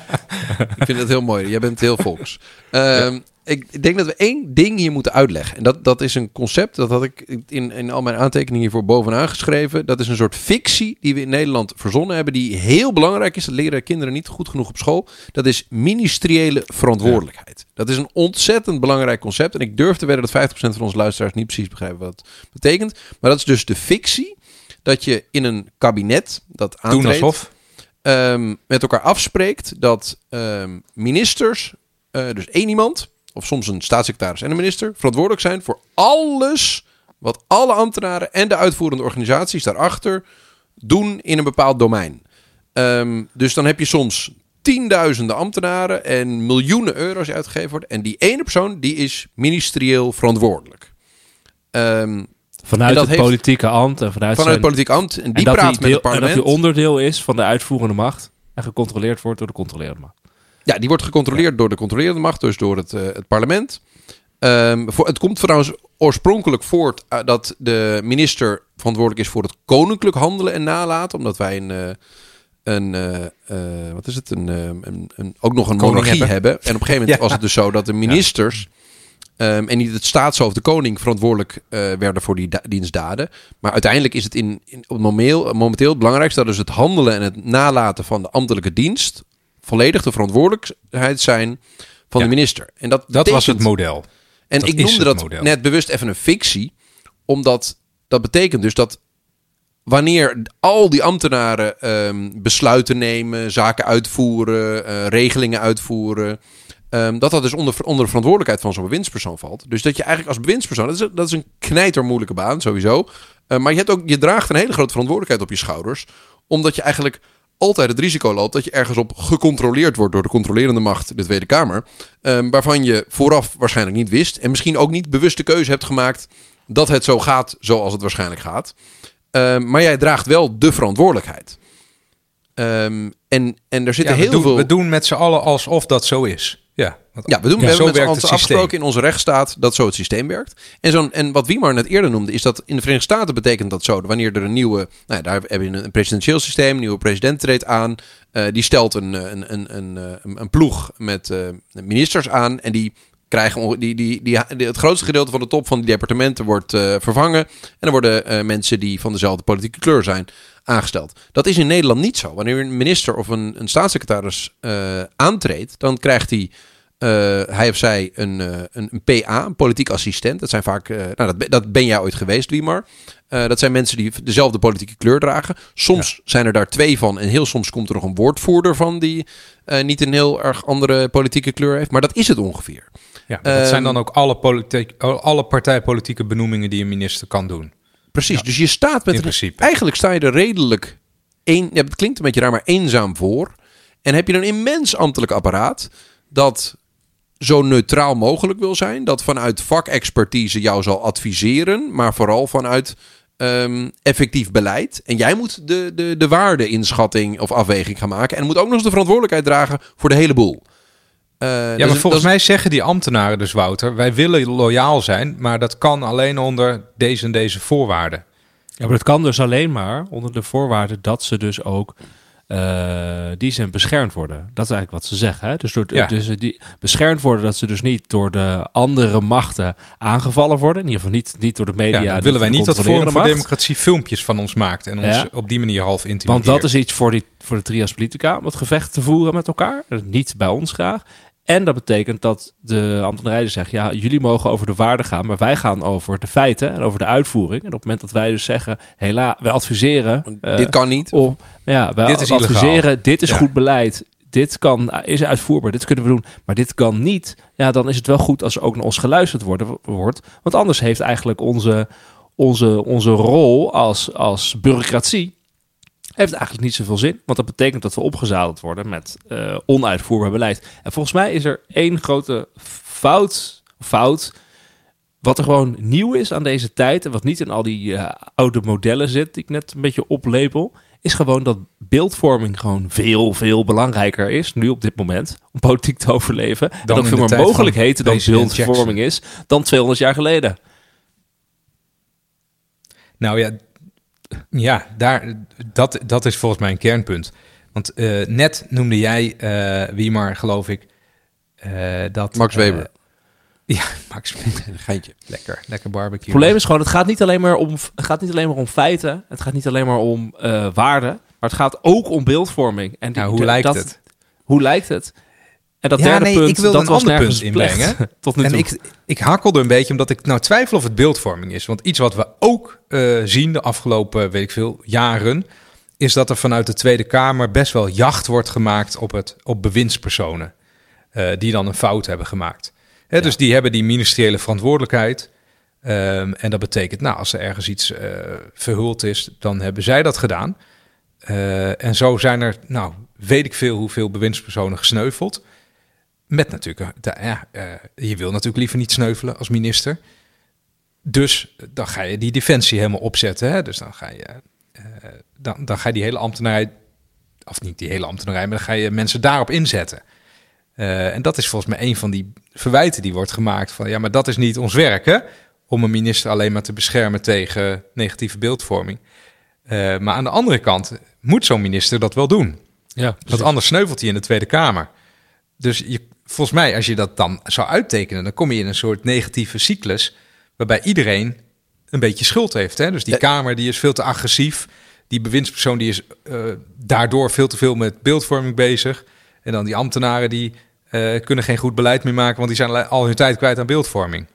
ik vind het heel mooi. Jij bent heel volks. Ehm, ik, denk dat we één ding hier moeten uitleggen. En dat, dat is een concept, dat had ik in, in al mijn aantekeningen hiervoor bovenaan geschreven. Dat is een soort fictie die we in Nederland verzonnen hebben, die heel belangrijk is. Dat leren kinderen niet goed genoeg op school. Dat is ministeriële verantwoordelijkheid. Dat is een ontzettend belangrijk concept. En ik durf te wedden dat 50% van onze luisteraars niet precies begrijpen wat het betekent. Maar dat is dus de fictie dat je in een kabinet dat aantreedt ehm, met elkaar afspreekt dat ehm, ministers, eh, dus één iemand, of soms een staatssecretaris en een minister, verantwoordelijk zijn voor alles wat alle ambtenaren en de uitvoerende organisaties daarachter doen in een bepaald domein. Ehm, dus dan heb je soms tienduizenden ambtenaren en miljoenen euro's die uitgegeven worden. En die ene persoon die is ministerieel verantwoordelijk. Ehm, Vanuit En het heeft- politieke ambt en vanuit, vanuit het politiek ambt. En en die dat praat met deel- het parlement. En dat hij onderdeel is van de uitvoerende macht en gecontroleerd wordt door de controlerende macht. Ja, die wordt gecontroleerd door de controlerende macht, dus door het, eh, het parlement. Ehm, voor, het komt trouwens oorspronkelijk voort eh, dat de minister verantwoordelijk is voor het koninklijk handelen en nalaten. Omdat wij een, eh, een wat is het, een, eh, een, een, ook nog een Koning monarchie hebben. hebben. En op een gegeven moment Ja. was het dus zo dat de ministers ehm, en niet het staatshoofd, de koning, verantwoordelijk werden voor die da- dienstdaden. Maar uiteindelijk is het in, in, op momenteel, momenteel het belangrijkste dat dus het handelen en het nalaten van de ambtelijke dienst volledig de verantwoordelijkheid zijn van Ja. de minister. En dat, Dat was het model. En Dat ik noemde dat model. net bewust even een fictie, omdat dat betekent dus dat wanneer al die ambtenaren ehm, besluiten nemen, zaken uitvoeren, eh, regelingen uitvoeren, ehm, dat dat dus onder, onder de verantwoordelijkheid van zo'n bewindspersoon valt. Dus dat je eigenlijk als bewindspersoon, dat is, dat is een knijtermoeilijke baan sowieso, eh, maar je, hebt ook, je draagt een hele grote verantwoordelijkheid op je schouders, omdat je eigenlijk altijd het risico loopt dat je ergens op gecontroleerd wordt door de controlerende macht, de Tweede Kamer, ehm, waarvan je vooraf waarschijnlijk niet wist en misschien ook niet bewust de keuze hebt gemaakt dat het zo gaat zoals het waarschijnlijk gaat. Ehm, maar jij draagt wel de verantwoordelijkheid. Ehm, en, en er zitten Ja, heel doen, veel... we doen met z'n allen alsof dat zo is. Ja, Ja, we, doen, Ja, we hebben met systeem. afgesproken in onze rechtsstaat dat zo het systeem werkt. En, zo'n, en wat Wiemar net eerder noemde, is dat in de Verenigde Staten betekent dat zo. Wanneer er een nieuwe, nou ja, daar heb je een, presidentieel systeem, een nieuwe president treedt aan. eh, die stelt een, eh, een, een, een, eh, een, een ploeg met ministers aan en die krijgen die, die, die, die- het grootste gedeelte van de top van die departementen wordt vervangen. En dan worden mensen die van dezelfde politieke kleur zijn aangesteld. Dat is in Nederland niet zo. Wanneer een minister of een, een staatssecretaris eh, aantreedt, dan krijgt hij, eh, hij of zij een, eh, een, een PA, een politiek assistent. Dat zijn vaak, nou, dat, ben- dat ben jij ooit geweest, Wiemar. Eh, dat zijn mensen die dezelfde politieke kleur dragen. Soms zijn er daar twee van en heel soms komt er nog een woordvoerder van die niet een heel erg andere politieke kleur heeft. Maar dat is het ongeveer. Ja, dat zijn Ehm, dan ook alle, alle partijpolitieke benoemingen die een minister kan doen. Precies, dus je staat met In principe. eigenlijk sta je er redelijk een, ja, het klinkt een beetje raar, maar eenzaam voor. En heb je een immens ambtelijk apparaat dat zo neutraal mogelijk wil zijn, dat vanuit vakexpertise jou zal adviseren, maar vooral vanuit ehm, effectief beleid. En jij moet de, de, de waardeinschatting of afweging gaan maken en moet ook nog eens de verantwoordelijkheid dragen voor de hele boel. Eh, Ja, is- maar volgens mij zeggen die ambtenaren dus, Wouter, wij willen loyaal zijn, maar dat kan alleen onder deze en deze voorwaarden. Ja, maar dat kan dus alleen maar onder de voorwaarde dat ze dus ook eh, die zijn beschermd worden. Dat is eigenlijk wat ze zeggen. Hè? Dus, door, Ja. dus die beschermd worden dat ze dus niet door de andere machten aangevallen worden. In ieder geval niet, niet door de media. Ja, dan willen wij niet dat Forum voor. Democratie filmpjes van ons maakt en ons Ja. op die manier half intimideren. Want dat is iets voor, die, voor de trias politica, om het gevecht te voeren met elkaar. Niet bij ons graag. En dat betekent dat de ambtenarij zegt, ja, jullie mogen over de waarde gaan, maar wij gaan over de feiten en over de uitvoering. En op het moment dat wij dus zeggen, hela, wij adviseren... eh, dit kan niet. om, ja, wij Dit is illegaal. adviseren, dit is Ja. goed beleid, dit kan, is uitvoerbaar, dit kunnen we doen, maar dit kan niet. Ja, dan is het wel goed als er ook naar ons geluisterd worden, wordt. Want anders heeft eigenlijk onze, onze, onze rol als, als bureaucratie heeft eigenlijk niet zoveel zin. Want dat betekent dat we opgezadeld worden met eh, onuitvoerbaar beleid. En volgens mij is er één grote fout, fout wat er gewoon nieuw is aan deze tijd... en wat niet in al die eh, oude modellen zit... die ik net een beetje oplepel... is gewoon dat beeldvorming gewoon veel, veel belangrijker is... nu op dit moment, om politiek te overleven. en Dan dat in veel meer mogelijkheden dan beeldvorming is... dan 200 jaar geleden. Nou ja, ja daar, dat, dat is volgens mij een kernpunt. Want eh, net noemde jij, eh Wiemar, geloof ik, eh, dat... Max Weber. ja, Max Geintje. Lekker, lekker barbecue. Het probleem is gewoon, het gaat niet alleen maar om, het gaat niet alleen maar om feiten. Het gaat niet alleen maar om eh waarden. Maar het gaat ook om beeldvorming. En die- Nou, hoe lijkt dat- het? Hoe lijkt het? En dat Ja, derde nee, punt, ik wil dat een was ander nergens punt inbrengen. Tot nu En toe. ik, ik hakkelde een beetje omdat ik nou twijfel of het beeldvorming is. Want iets wat we ook eh, zien de afgelopen, weet ik veel, jaren... is dat er vanuit de Tweede Kamer best wel jacht wordt gemaakt op, het, op bewindspersonen. eh, die dan een fout hebben gemaakt. Hè, Dus die hebben die ministeriële verantwoordelijkheid. Ehm, en dat betekent, nou, als er ergens iets eh, verhuld is, dan hebben zij dat gedaan. Eh, en zo zijn er, nou, weet ik veel hoeveel bewindspersonen gesneuveld. Met natuurlijk, eh, ja, eh, je wil natuurlijk liever niet sneuvelen als minister. Dus eh, dan ga je die defensie helemaal opzetten. Hè? Dus dan ga je, dan, dan ga je die hele ambtenarij, of niet die hele ambtenarij, maar dan ga je mensen daarop inzetten. En dat is volgens mij een van die verwijten die wordt gemaakt van, ja, maar dat is niet ons werk, hè? Om een minister alleen maar te beschermen tegen negatieve beeldvorming. Maar aan de andere kant moet zo'n minister dat wel doen. ja, Want anders sneuvelt hij in de Tweede Kamer. Dus je, volgens mij, als je dat dan zou uittekenen, dan kom je in een soort negatieve cyclus. Waarbij iedereen een beetje schuld heeft. Hè? Dus die Ja. Kamer die is veel te agressief. Die bewindspersoon die is eh, daardoor veel te veel met beeldvorming bezig. En dan die ambtenaren die eh, kunnen geen goed beleid meer maken, want die zijn al hun tijd kwijt aan beeldvorming.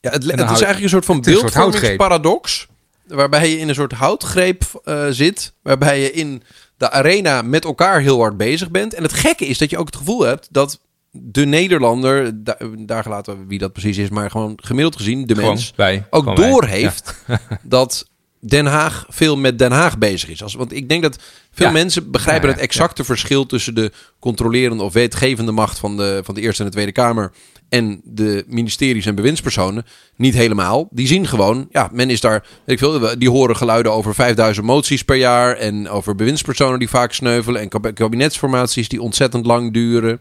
Ja, het, is eigenlijk een soort van beeldvormingsparadox. Waarbij je in een soort houtgreep eh, zit. Waarbij je in de arena met elkaar heel hard bezig bent. En het gekke is dat je ook het gevoel hebt dat de Nederlander, da- daar gelaten wie dat precies is, maar gewoon gemiddeld gezien, de Gewoon mens, wij. ook wij. door heeft dat Den Haag veel met Den Haag bezig is. Als, want ik denk dat veel Ja. mensen begrijpen Ja, ja, het exacte verschil tussen de controlerende of wetgevende macht van de, van de Eerste en de Tweede Kamer en de ministeries en bewindspersonen niet helemaal. Die zien gewoon, ja, men is daar, weet ik veel, die horen geluiden over 5000 moties per jaar en over bewindspersonen die vaak sneuvelen en kab- kabinetsformaties die ontzettend lang duren.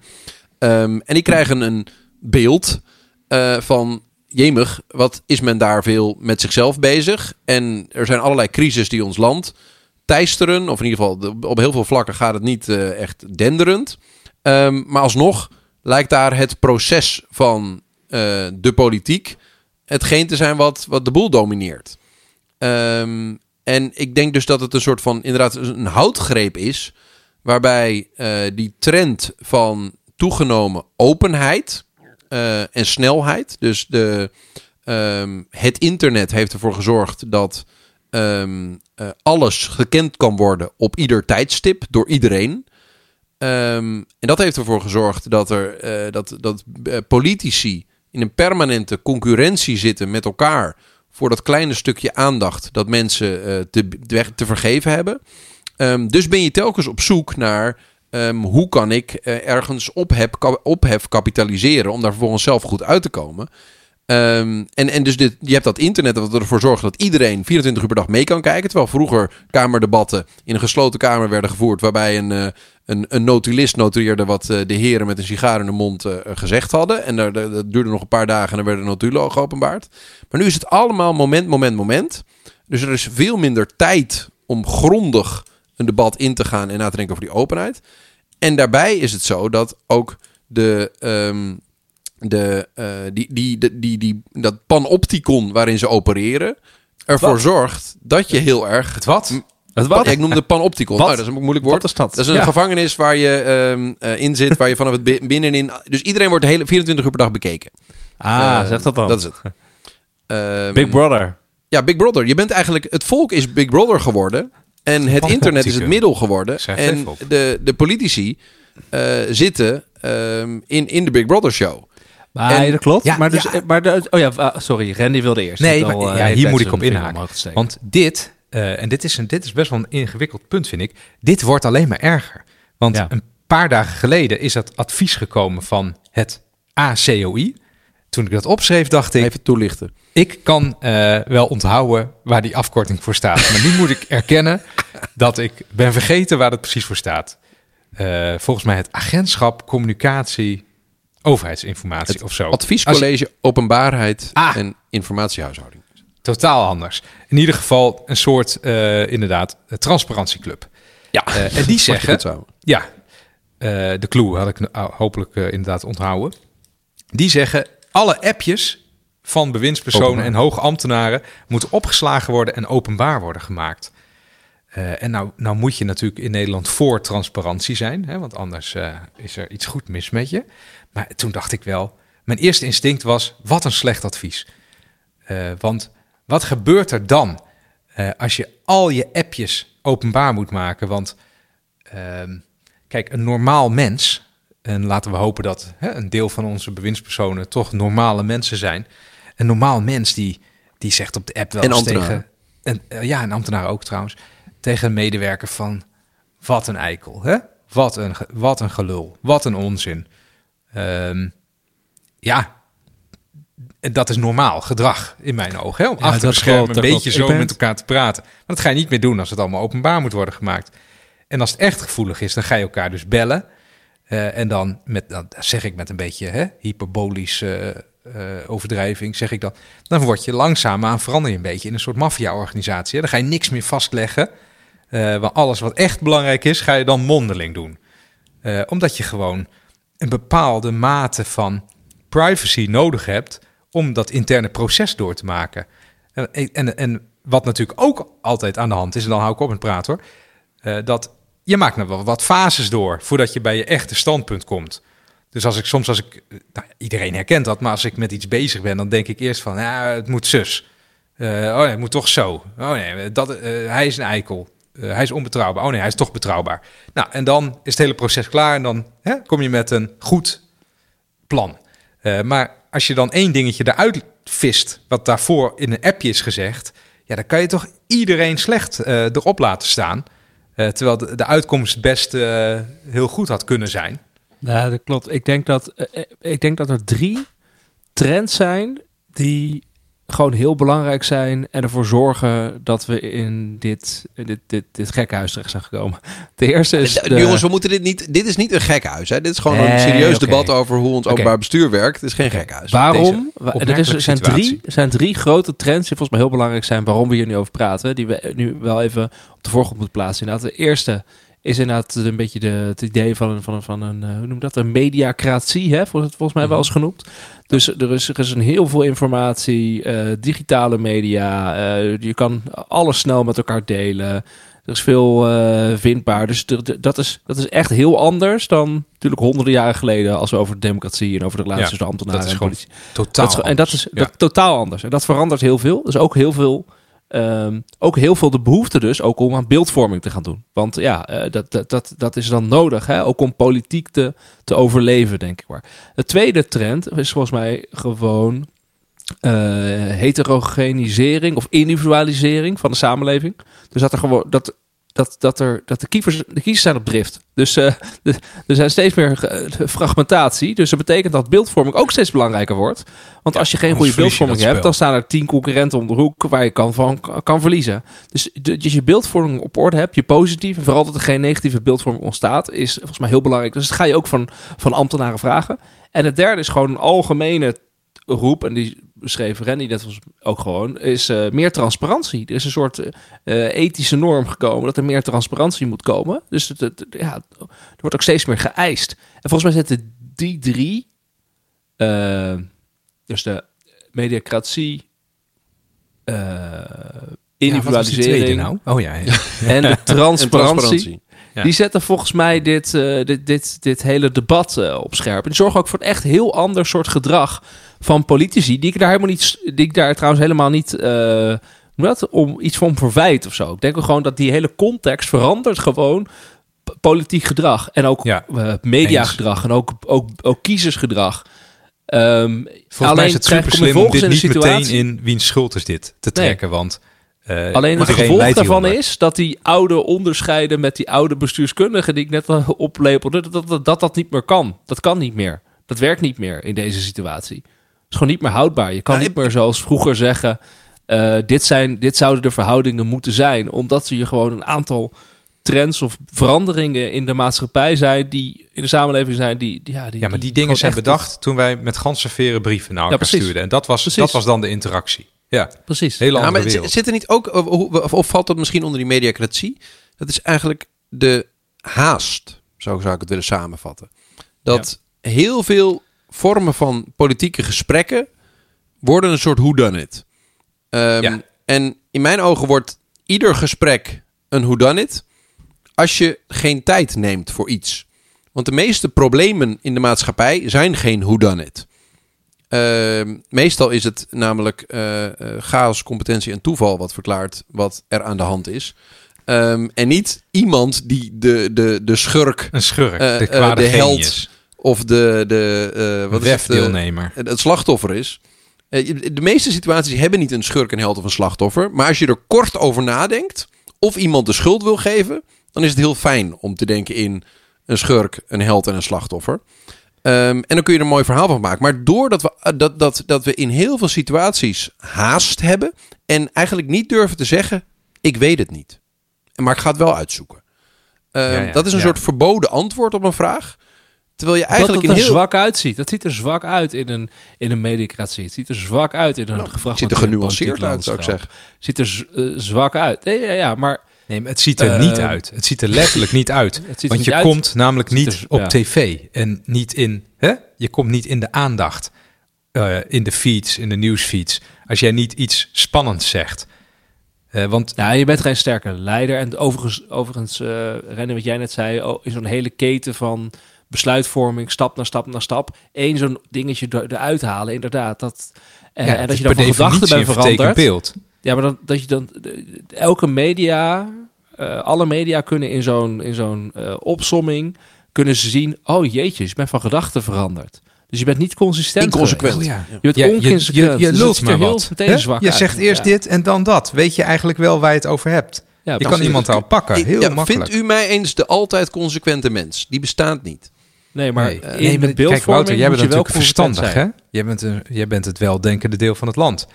Ehm, en die krijgen een beeld eh, van jemig, wat is men daar veel met zichzelf bezig? En er zijn allerlei crises die ons land teisteren. Of in ieder geval, op heel veel vlakken gaat het niet eh, echt denderend. Ehm, maar alsnog lijkt daar het proces van eh, de politiek hetgeen te zijn wat, wat de boel domineert. Ehm, en ik denk dus dat het een soort van inderdaad een houtgreep is. Waarbij eh, die trend van toegenomen openheid en snelheid. Dus de, ehm, het internet heeft ervoor gezorgd dat ehm, eh, alles gekend kan worden op ieder tijdstip door iedereen. Ehm, en dat heeft ervoor gezorgd dat, er, eh, dat, dat eh, politici in een permanente concurrentie zitten met elkaar voor dat kleine stukje aandacht dat mensen eh, te, te, vergeven hebben. Dus ben je telkens op zoek naar ehm, hoe kan ik eh, ergens ophef, ophef kapitaliseren om daar vervolgens zelf goed uit te komen. Ehm, en, en dus dit, je hebt dat internet dat ervoor zorgt dat iedereen 24 uur per dag mee kan kijken. Terwijl vroeger kamerdebatten in een gesloten kamer werden gevoerd. Waarbij een, eh, een, een notulist notuleerde wat eh, de heren met een sigaar in de mond gezegd hadden. En daar- dat duurde nog een paar dagen en dan werden de notulen geopenbaard. Maar nu is het allemaal moment, moment, moment. Dus er is veel minder tijd om grondig een debat in te gaan en na te denken over die openheid. En daarbij is het zo dat ook de, ehm, de, eh, die, die, die, die, die, dat panopticon waarin ze opereren ervoor Wat? zorgt dat je heel erg... Het wat? Het Wat? Ik noemde panopticon. Oh, dat is een moeilijk woord. Wat is dat? Dat is een Ja. gevangenis waar je ehm, eh, in zit, waar je vanaf het bi- binnenin... Dus iedereen wordt de hele 24 uur per dag bekeken. Ah, Eh, zeg dat dan. Dat is het. Ehm, Big Brother. Ja, Big Brother. Je bent eigenlijk... Het volk is Big Brother geworden. En het internet is het middel geworden. En de, de politici eh, zitten ehm, in, in de Big Brother show. Maar En- dat klopt. Ja, maar dus, ja. eh, maar de, oh ja, sorry, Randy wilde eerst. Nee, Ik maar, al, eh, ja, heeft hier moet ik op inhaken. Want dit, eh, en dit is, een, dit is best wel een ingewikkeld punt, vind ik. Dit wordt alleen maar erger. Want Ja. een paar dagen geleden is dat advies gekomen van het ACOI. Toen ik dat opschreef, dacht ik, Even toelichten. ik kan eh, wel onthouden waar die afkorting voor staat. Maar nu moet ik erkennen dat ik ben vergeten waar het precies voor staat. Eh, volgens mij het agentschap communicatie overheidsinformatie Het of zo. Adviescollege Openbaarheid Ah. en Informatiehuishouding. Totaal anders. In ieder geval een soort, eh, inderdaad, transparantieclub. Ja, en die zeggen, ja, de clue had ik hopelijk inderdaad onthouden. Die zeggen, alle appjes van bewindspersonen Openbaar. en hoge ambtenaren moeten opgeslagen worden en openbaar worden gemaakt. Eh, en nou, nou moet je natuurlijk in Nederland voor transparantie zijn, hè, want anders eh, is er iets goed mis met je. Maar toen dacht ik wel, mijn eerste instinct was, wat een slecht advies. Eh, want wat gebeurt er dan als je al je appjes openbaar moet maken? Want ehm, kijk, een normaal mens, en laten we hopen dat hè, een deel van onze bewindspersonen toch normale mensen zijn. Een normaal mens die, die zegt op de app wel En eens tegen... En, eh, ja, en ambtenaren ook trouwens. Tegen een medewerker van, wat een eikel, hè? Wat een, wat een gelul, wat een onzin. Ehm, ja, dat is normaal gedrag in mijn ogen. Hè? Om Ja, achter een beetje zo met elkaar te praten. Maar dat ga je niet meer doen als het allemaal openbaar moet worden gemaakt. En als het echt gevoelig is, dan ga je elkaar dus bellen. Eh, en dan, met, zeg ik met een beetje hè, hyperbolisch eh, eh, overdrijving, zeg ik dan. Dan word je langzaamaan, verander je een beetje in een soort maffia-organisatie. Dan ga je niks meer vastleggen. Want alles wat echt belangrijk is, ga je dan mondeling doen. Omdat je gewoon een bepaalde mate van privacy nodig hebt om dat interne proces door te maken. En, en, en wat natuurlijk ook altijd aan de hand is, en dan hou ik op met praten hoor, eh, dat je maakt nog wel wat fases door voordat je bij je echte standpunt komt. Dus als ik soms, als ik, nou, iedereen herkent dat, maar als ik met iets bezig ben, dan denk ik eerst van, ja, het moet zus. Eh, oh nee, het moet toch zo. Oh nee, dat, eh, hij is een eikel. Eh, hij is onbetrouwbaar. Oh nee, hij is toch betrouwbaar. Nou, en dan is het hele proces klaar en dan hè, kom je met een goed plan. Maar als je dan één dingetje eruit vist, wat daarvoor in een appje is gezegd, ja, dan kan je toch iedereen slecht erop laten staan. Eh, terwijl de, uitkomst best eh, heel goed had kunnen zijn. Ja, dat klopt. Ik denk dat, eh, ik denk dat er drie trends zijn die gewoon heel belangrijk zijn en ervoor zorgen dat we in dit, dit, dit, dit gekkenhuis terecht zijn gekomen. De eerste is. Eh, de- Jongens, we moeten dit niet. Dit is niet een gekhuis. Hè? Dit is gewoon een serieus debat over hoe ons Oké. openbaar bestuur werkt. Het is geen gekhuis. Waarom? Wa- Er, is, zijn drie, zijn drie grote trends die volgens mij heel belangrijk zijn waarom we hier nu over praten. Die we nu wel even op de voorgrond moeten plaatsen. Inderdaad, de eerste is inderdaad een beetje de, het idee van een, van een, van een eh, hoe noem dat, een mediacratie, hè? Volgens, volgens mij wel eens genoemd. Dus er is, er is een heel veel informatie, eh, digitale media, eh, je kan alles snel met elkaar delen. Er is veel vindbaar. Dus dat, is, dat is echt heel anders dan natuurlijk honderden jaren geleden als we over de democratie en over de relaties Ja, tussen ambtenaren dat is en. Totaal. Dat is, en dat is dat, totaal anders. En dat verandert heel veel. Dus ook heel veel, ehm, ook heel veel de behoefte dus ook om aan beeldvorming te gaan doen. Want ja, eh, dat, dat, dat, dat is dan nodig. Hè? Ook om politiek te, te overleven, denk ik maar. De tweede trend is volgens mij gewoon eh, heterogenisering of individualisering van de samenleving. Dus dat er gewoon dat, dat, dat, er, dat de, kiezers, de kiezers zijn op drift. Dus eh, de- er zijn steeds meer eh, fragmentatie. Dus dat betekent dat beeldvorming ook steeds belangrijker wordt. Want als je geen goede je beeldvorming hebt, dan staan er tien concurrenten om de hoek waar je kan van kan verliezen. Dus dat je beeldvorming op orde hebt, je positieve, vooral dat er geen negatieve beeldvorming ontstaat, is volgens mij heel belangrijk. Dus dat ga je ook van, van ambtenaren vragen. En het derde is gewoon een algemene roep, en die beschreef Randy dat was ook gewoon, is eh, meer transparantie. Er is een soort eh, ethische norm gekomen dat er meer transparantie moet komen. Dus het, het- ja, er wordt ook steeds meer geëist. En volgens mij zetten die drie, eh, dus de mediacratie, Ja, individualisering nou? Oh ja, ja. en de En transparantie. Ja. Die zetten volgens mij dit, eh, dit, dit, dit hele debat eh, op scherp. En zorgen ook voor een echt heel ander soort gedrag van politici. Die ik daar helemaal niet, die ik daar trouwens helemaal niet, dat, om iets van verwijt of zo. Ik denk ook gewoon dat die hele context verandert gewoon politiek gedrag. En ook Ja, mediagedrag en ook, ook, ook kiezersgedrag. Ehm, Volgens mij is het super slim om dit niet meteen in wiens schuld is dit te Nee. trekken. Want eh, Alleen het gevolg daarvan is dat die oude onderscheiden met die oude bestuurskundigen die ik net al oplepelde, dat dat, dat niet meer kan. Dat kan niet meer. Dat werkt niet meer in deze situatie. Het is gewoon niet meer houdbaar. Je kan Ja, niet meer zoals vroeger zeggen, eh, dit, zijn, dit zouden de verhoudingen moeten zijn. Omdat er gewoon een aantal trends of veranderingen in de maatschappij zijn, die in de samenleving zijn, die, die- ja, die, Ja, maar die dingen zijn bedacht toen wij met ganzenveren brieven naar elkaar stuurden. En dat was, Precies. dat was dan de interactie. Ja, Precies. hele Ja, andere maar het wereld. zit er niet ook, of, valt dat misschien onder die mediacratie? Dat is eigenlijk de haast, zo zou ik het willen samenvatten. Dat heel veel vormen van politieke gesprekken worden een soort whodunit. Ehm Ja. En in mijn ogen wordt ieder gesprek een whodunit als je geen tijd neemt voor iets. Want de meeste problemen in de maatschappij zijn geen whodunit. Ehm, meestal is het namelijk eh, eh, chaos, competentie en toeval wat verklaart wat er aan de hand is. Ehm, en niet iemand die de, de, de schurk Een schurk, de eh, de held, of de, de eh, wat is het, WEF-deelnemer. het slachtoffer is. De meeste situaties hebben niet een schurk, een held of een slachtoffer. Maar als je er kort over nadenkt, of iemand de schuld wil geven, dan is het heel fijn om te denken in een schurk, een held en een slachtoffer. Ehm, en dan kun je er een mooi verhaal van maken. Maar doordat we, eh, dat, dat, dat we in heel veel situaties haast hebben en eigenlijk niet durven te zeggen: Ik weet het niet. Maar ik ga het wel uitzoeken. Ehm, Ja, ja, dat is een ja. soort verboden antwoord op een vraag. Terwijl je eigenlijk dat het er heel. zwak uitziet. Dat ziet er zwak uit in een, in een mediacratie. Het ziet er zwak uit in een Nou, gevraagd Het ziet er genuanceerd uit, zou ik zeggen. Ziet er eh, zwak uit. Nee, ja, ja, maar Nee, maar het ziet er niet uit. Het ziet er letterlijk niet uit. Want je uit. komt namelijk niet er- op ja. tv en niet in. Hè? Je komt niet in de aandacht. eh, in de feeds, in de nieuwsfeeds. Als jij niet iets spannends zegt. Eh, want ja, je bent geen sterke leider. En overigens, overigens eh Rennen, wat jij net zei, oh, in zo'n hele keten van besluitvorming, stap na stap na stap, één zo'n dingetje er- eruit halen, inderdaad. Dat, ja, en dat is je dan van gedachten bent veranderd. beeld. Ja, maar dan, dat je dan elke media, eh, alle media kunnen in zo'n in zo'n eh, opsomming kunnen ze zien. Oh jeetje, je bent van gedachten veranderd. Dus je bent niet consistent. Inconsequent. Oh ja. Je bent Ja, je, onconsequent. je, je Dus lult maar er heel wat. zwak Je uit. zegt eerst Ja. dit en dan dat. Weet je eigenlijk wel waar je het over hebt. Ja, je kan iemand al pakken. Heel Ja, makkelijk. vindt u mij eens de altijd consequente mens? Die bestaat niet. Nee, maar Nee. in Nee, de beeldvorming Kijk, Wouter, jij bent je wel natuurlijk verstandig, hè? Jij bent, een, jij bent het weldenkende deel van het land.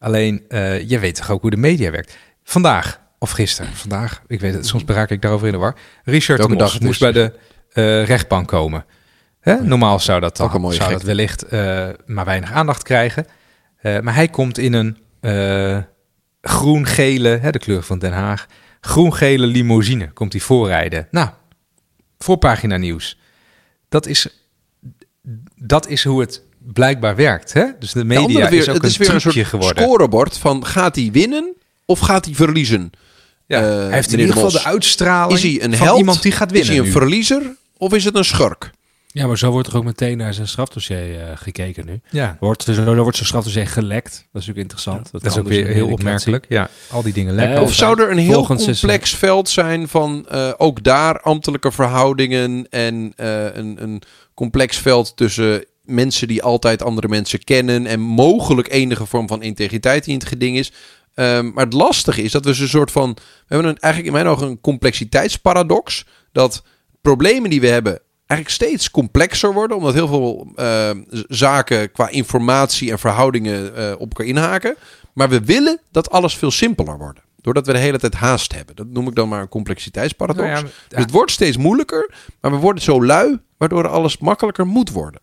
Alleen, eh, je weet toch ook hoe de media werkt. Vandaag, of gisteren, vandaag, ik weet het, soms beraak ik daarover in de war. Richard Mos dag moest bij de eh, rechtbank komen. Hè? Normaal zou dat, dan, zou dat wellicht eh, maar weinig aandacht krijgen. Maar hij komt in een groen-gele, de kleur van Den Haag, groen-gele limousine komt hij voorrijden. Nou, voorpagina nieuws. Dat is, dat is hoe het blijkbaar werkt. Hè? Dus de media weer, is ook het een is weer een trucje soort geworden. scorebord van gaat hij winnen of gaat hij verliezen? Ja, Eh, hij heeft in ieder de geval Mos. de uitstraling Is hij een van held? iemand die gaat winnen. Is hij een nu. verliezer of is het een schurk? Ja, maar zo wordt er ook meteen naar zijn strafdossier eh, gekeken nu. Ja, Wordt, zo, zo wordt zijn strafdossier gelekt. Dat is natuurlijk interessant. dat is ook anders weer heel opmerkelijk. Ja, al die dingen lekker. Eh, Of zou er een heel complex veld zijn van eh, ook daar ambtelijke verhoudingen en eh, een, een complex veld tussen mensen die altijd andere mensen kennen en mogelijk enige vorm van integriteit die in het geding is. Ehm, maar het lastige is dat we een soort van. We hebben een, eigenlijk in mijn ogen een complexiteitsparadox. Dat problemen die we hebben eigenlijk steeds complexer worden. Omdat heel veel eh, z- zaken qua informatie en verhoudingen eh, op elkaar inhaken. Maar we willen dat alles veel simpeler wordt. Doordat we de hele tijd haast hebben. Dat noem ik dan maar een complexiteitsparadox. Nou ja, Dus het wordt steeds moeilijker. Maar we worden zo lui. Waardoor alles makkelijker moet worden.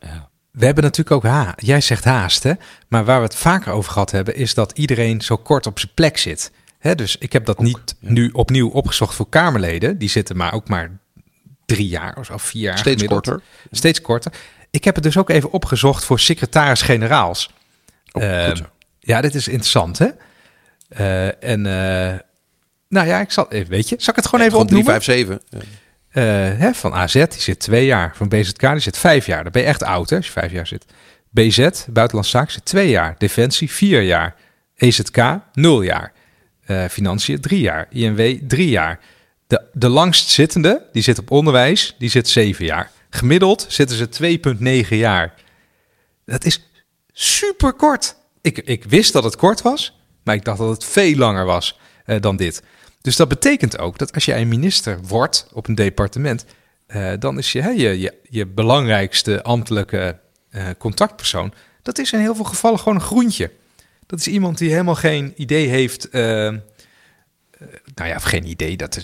Ja. We hebben natuurlijk ook ha Jij zegt haast, hè? Maar waar we het vaker over gehad hebben, is dat iedereen zo kort op zijn plek zit. Hè, dus ik heb dat niet nu opnieuw opgezocht voor Kamerleden. Die zitten maar ook maar drie jaar of zo, vier jaar. Steeds gemiddeld. korter. Steeds korter. Ik heb het dus ook even opgezocht voor secretaris-generaals. Oh, Eh, zo. ja, dit is interessant, hè? Eh, en eh, nou ja, ik zal, eh, weet je, zal ik het gewoon even Gewoon 3, opnoemen? 5, 7. Ja. Eh, hè, van AZ, die zit twee jaar. Van BZK, zit vijf jaar. Dan ben je echt oud, hè, als je vijf jaar zit. BZ, Buitenlandse Zaken, zit twee jaar. Defensie, vier jaar. EZK, nul jaar. Eh, Financiën, drie jaar. INW, drie jaar. De, de langst zittende, die zit op onderwijs, die zit zeven jaar. Gemiddeld zitten ze 2,9 jaar. Dat is super kort. Ik, ik wist dat het kort was, maar ik dacht dat het veel langer was eh, dan dit. Dus dat betekent ook dat als jij een minister wordt op een departement, eh, dan is je, je, je, belangrijkste ambtelijke eh, contactpersoon, dat is in heel veel gevallen gewoon een groentje. Dat is iemand die helemaal geen idee heeft. eh, nou ja, of geen idee, dat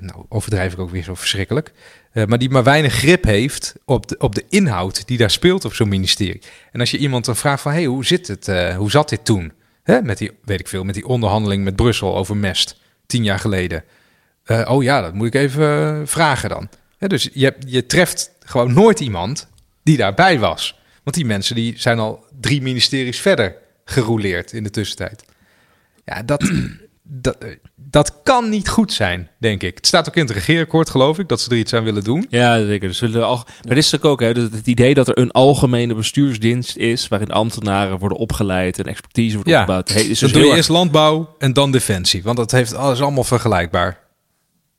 nou, overdrijf ik ook weer zo verschrikkelijk. Maar die maar weinig grip heeft op de, op de inhoud die daar speelt op zo'n ministerie. En als je iemand dan vraagt van, hey, hoe zit het, hoe zat dit toen? Hè, met die, weet ik veel, met die onderhandeling met Brussel over mest, tien jaar geleden. Eh, oh ja, dat moet ik even eh, vragen dan. Dus je, je treft gewoon nooit iemand die daarbij was. Want die mensen die zijn al drie ministeries verder gerouleerd in de tussentijd. Ja, dat, dat, eh, dat kan niet goed zijn, denk ik. Het staat ook in het regeerakkoord, geloof ik, dat ze er iets aan willen doen. Ja, zeker. Dus zullen al... Maar dit is ook, ook hè, dus het idee dat er een algemene bestuursdienst is... waarin ambtenaren worden opgeleid en expertise wordt Ja, opgebouwd. Hey, is Dus doe heel je erg- eerst landbouw en dan defensie. Want dat heeft alles allemaal vergelijkbaar.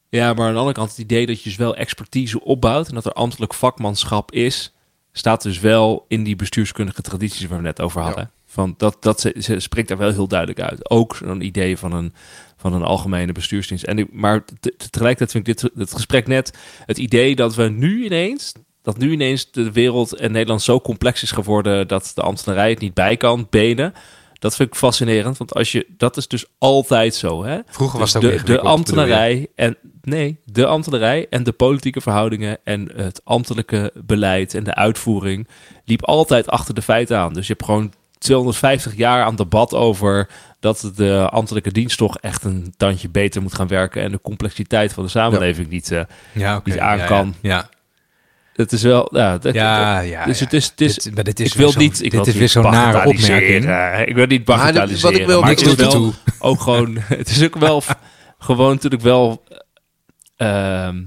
Ja, maar aan de andere kant het idee dat je dus wel expertise opbouwt... en dat er ambtelijk vakmanschap is... staat dus wel in die bestuurskundige tradities waar we net over hadden. Van dat, dat ze, ze springt daar wel heel duidelijk uit. Ook zo'n idee van een, van een algemene bestuursdienst. En ik, maar te- te- tegelijkertijd vind ik dit het gesprek net... het idee dat we nu ineens... dat nu ineens de wereld en Nederland zo complex is geworden... dat de ambtenarij het niet bij kan, benen... Dat vind ik fascinerend, want als je, dat is dus altijd zo. Hè? Vroeger was Dus het ook de, de ambtenarij en nee, de ambtenarij en de politieke verhoudingen en het ambtelijke beleid en de uitvoering liep altijd achter de feiten aan. Dus je hebt gewoon 250 jaar aan debat over dat de ambtelijke dienst toch echt een tandje beter moet gaan werken en de complexiteit van de samenleving niet. eh Ja, oké. niet aan kan. Ja, het is wel, ja, dat- ja, ja. dus het is, het is Dit- maar dit is ik wil niet. Ik dit wil is weer niet zo'n nare opmerking. Ik wil niet Maar bagatelliseren. wat ik wil- maar niks wel ook gewoon. Het is ook wel gewoon natuurlijk wel ehm,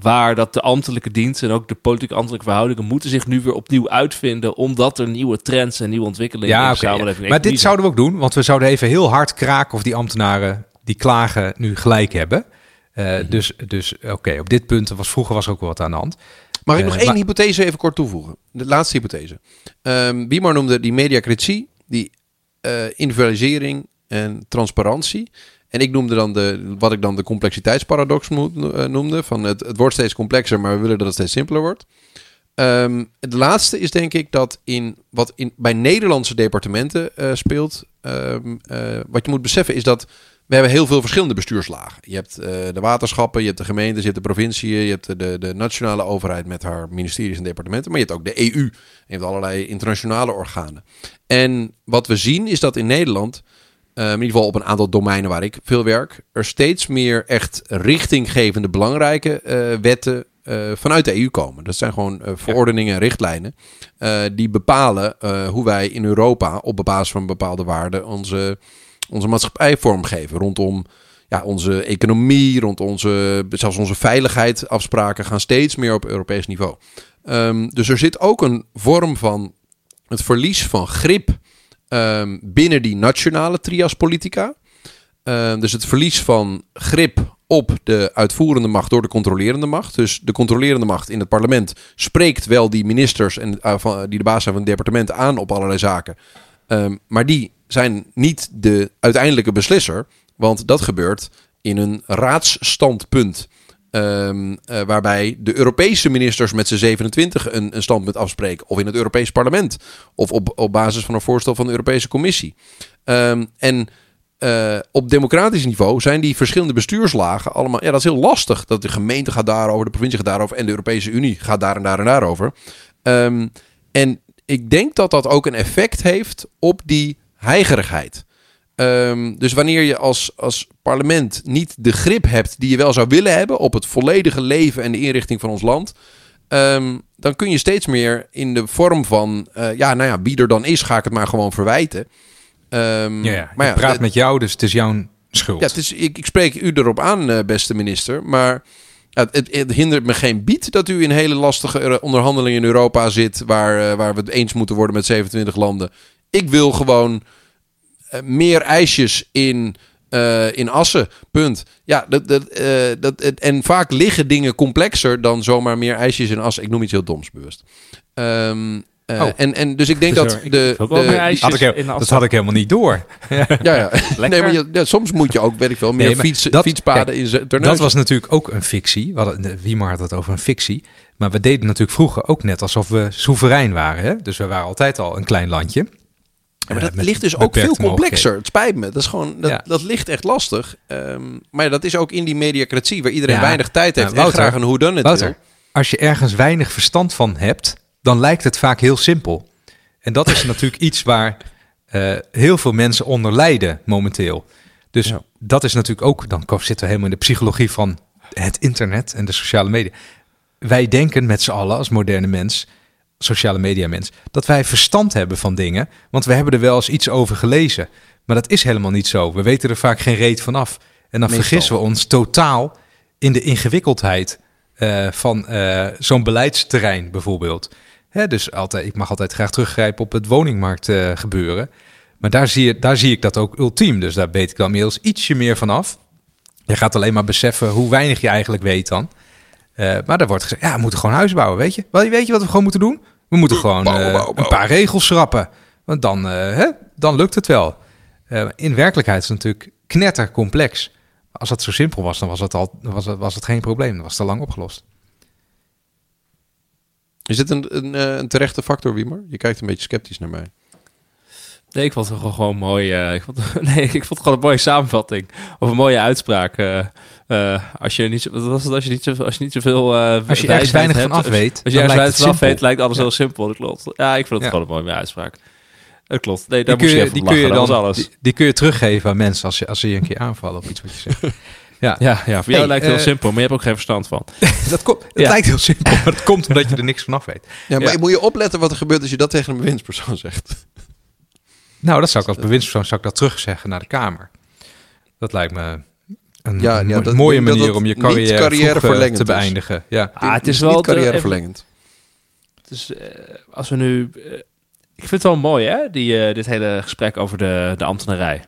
waar dat de ambtelijke dienst en ook de politieke ambtelijke verhoudingen moeten zich nu weer opnieuw uitvinden, omdat er nieuwe trends en nieuwe ontwikkelingen Ja, in de oké. ja. samenleving. Maar dit zouden we ook doen, want we zouden even heel hard kraken of die ambtenaren die klagen nu gelijk hebben. Eh, Mhm. Dus, dus oké, op dit punt was vroeger was ook wel wat aan de hand. Mag ik Eh, nog één maar- hypothese even kort toevoegen? De laatste hypothese. Ehm Biemar noemde die mediacritie, die eh, individualisering en transparantie. En ik noemde dan de, wat ik dan de complexiteitsparadox eh, noemde. Van het, het wordt steeds complexer, maar we willen dat het steeds simpeler wordt. Ehm, het laatste is denk ik dat in wat in, bij Nederlandse departementen eh, speelt, ehm, eh, wat je moet beseffen is dat we hebben heel veel verschillende bestuurslagen. Je hebt de waterschappen, je hebt de gemeentes, je hebt de provinciën, je hebt de, de, de nationale overheid met haar ministeries en departementen, maar je hebt ook de EU. Je hebt allerlei internationale organen. En wat we zien is dat in Nederland, eh, in ieder geval op een aantal domeinen waar ik veel werk, er steeds meer echt richtinggevende belangrijke eh, wetten eh, vanuit de EU komen. Dat zijn gewoon eh, verordeningen en richtlijnen die bepalen hoe wij in Europa op basis van bepaalde waarden onze, onze maatschappij vormgeven. Rondom ja, onze economie, rond onze, zelfs onze veiligheid. Afspraken gaan steeds meer op Europees niveau. Ehm, dus er zit ook een vorm van het verlies van grip ehm, binnen die nationale trias politica. Ehm, dus het verlies van grip op de uitvoerende macht door de controlerende macht. Dus de controlerende macht in het parlement spreekt wel die ministers en, eh, die de baas zijn van het departement aan op allerlei zaken. Ehm, maar die zijn niet de uiteindelijke beslisser, want dat gebeurt in een raadsstandpunt. Ehm, eh, waarbij de Europese ministers met z'n 27 een, standpunt afspreken. Of in het Europees parlement. Of op, op basis van een voorstel van de Europese Commissie. Ehm, en eh, op democratisch niveau zijn die verschillende bestuurslagen allemaal. Ja, dat is heel lastig. Dat de gemeente gaat daarover, de provincie gaat daarover en de Europese Unie gaat daar en daar en daarover. Ehm, en ik denk dat dat ook een effect heeft op die heigerigheid. Ehm, dus wanneer je als, als parlement niet de grip hebt die je wel zou willen hebben op het volledige leven en de inrichting van ons land, ehm, dan kun je steeds meer in de vorm van, eh, ja, nou ja, wie er dan is, ga ik het maar gewoon verwijten. Ehm, Ja, ja. maar ik ja, praat het- met jou, dus het is jouw schuld. ja, het is, ik, ik spreek u erop aan, eh, beste minister. Maar ja, het, het hindert me geen bied dat u in hele lastige eh, onderhandelingen in Europa zit. Waar, waar we het eens moeten worden met 27 landen. Ik wil gewoon meer ijsjes in, eh, in assen. Punt. Ja, dat, dat, eh, dat, het- en vaak liggen dingen complexer dan zomaar meer ijsjes in assen. Ik noem iets heel doms bewust. Ehm, eh, Oh. en, en dus ik denk Dus dat er- de, de- Had ik in dat had ik helemaal niet door. ja, ja. Nee, maar je, ja, soms moet je ook, weet ik wel, meer Nee, maar fiets, dat- fietspaden kijk, in zijn Dat was natuurlijk ook een fictie. We hadden, de- Wiemar had het over een fictie. Maar we deden natuurlijk vroeger ook net alsof we soeverein waren. Hè? Dus we waren altijd al een klein landje. Maar dat met ligt dus ook veel complexer. Het spijt me. Dat, is gewoon, dat, dat ligt echt lastig. Ehm, maar dat is ook in die mediacratie, waar iedereen weinig tijd heeft Wouter, graag een hoe dan het als je ergens weinig verstand van hebt, dan lijkt het vaak heel simpel. En dat is natuurlijk iets waar eh, heel veel mensen onder lijden momenteel. Dus Ja. dat is natuurlijk ook, dan zitten we helemaal in de psychologie van het internet en de sociale media. Wij denken met z'n allen als moderne mens, sociale media mens, dat wij verstand hebben van dingen, want we hebben er wel eens iets over gelezen. Maar dat is helemaal niet zo. We weten er vaak geen reet van af. En dan Meestal. vergissen we ons totaal in de ingewikkeldheid eh, van eh, zo'n beleidsterrein bijvoorbeeld. Hè, dus altijd, ik mag altijd graag teruggrijpen op het woningmarkt eh, gebeuren. Maar daar zie, je, daar zie ik dat ook ultiem. Dus daar weet ik dan inmiddels ietsje meer van af. Je gaat alleen maar beseffen hoe weinig je eigenlijk weet dan. Eh, maar er wordt gezegd, ja, we moeten gewoon huis bouwen, weet je? Wel, Weet je wat we gewoon moeten doen? We moeten gewoon Bouwen, eh, bouwen, een paar regels schrappen. Want dan, eh, hè, dan lukt het wel. Eh, in werkelijkheid is het natuurlijk knettercomplex. Als het zo simpel was, dan was het, al, was het, was het geen probleem. Dan was het al lang opgelost. Is dit een, een, een terechte factor, Wiemer? Je kijkt een beetje sceptisch naar mij. Nee, ik vond het gewoon, gewoon mooi. eh, ik, vond, nee, ik vond het gewoon een mooie samenvatting. Of een mooie uitspraak. eh, eh, als je niet zo, wat was het, als je niet zo, als je niet zoveel. eh, Als je ergens weinig hebt, van af weet, Als je ergens lijkt weinig het van af weet, lijkt alles Ja. heel simpel. Dat klopt. Ja, ik vond het Ja. gewoon een mooie uitspraak. Dat klopt. Nee, daar Die kun, je je, even die, kun je dan, alles. die, die kun je teruggeven aan mensen als, je, als ze je een keer aanvallen op iets wat je zegt. Ja, Ja, ja, voor jou lijkt het heel eh, simpel, maar je hebt ook geen verstand van. dat komt. Het Ja. lijkt heel simpel, maar dat komt omdat je er niks van af weet. Ja, maar Ja. moet je opletten wat er gebeurt als je dat tegen een bewindspersoon zegt. Nou, dat zou ik als bewindspersoon zou ik dat terugzeggen naar de Kamer. Dat lijkt me een, Ja, ja, dat- mooie dat manier dat om je carrière, te is. beëindigen. Ja. Ah, het is niet wel de- carrièreverlengend. Dus eh, als we nu. eh, ik vind het wel mooi, hè? Die, eh, dit hele gesprek over de, de ambtenarij.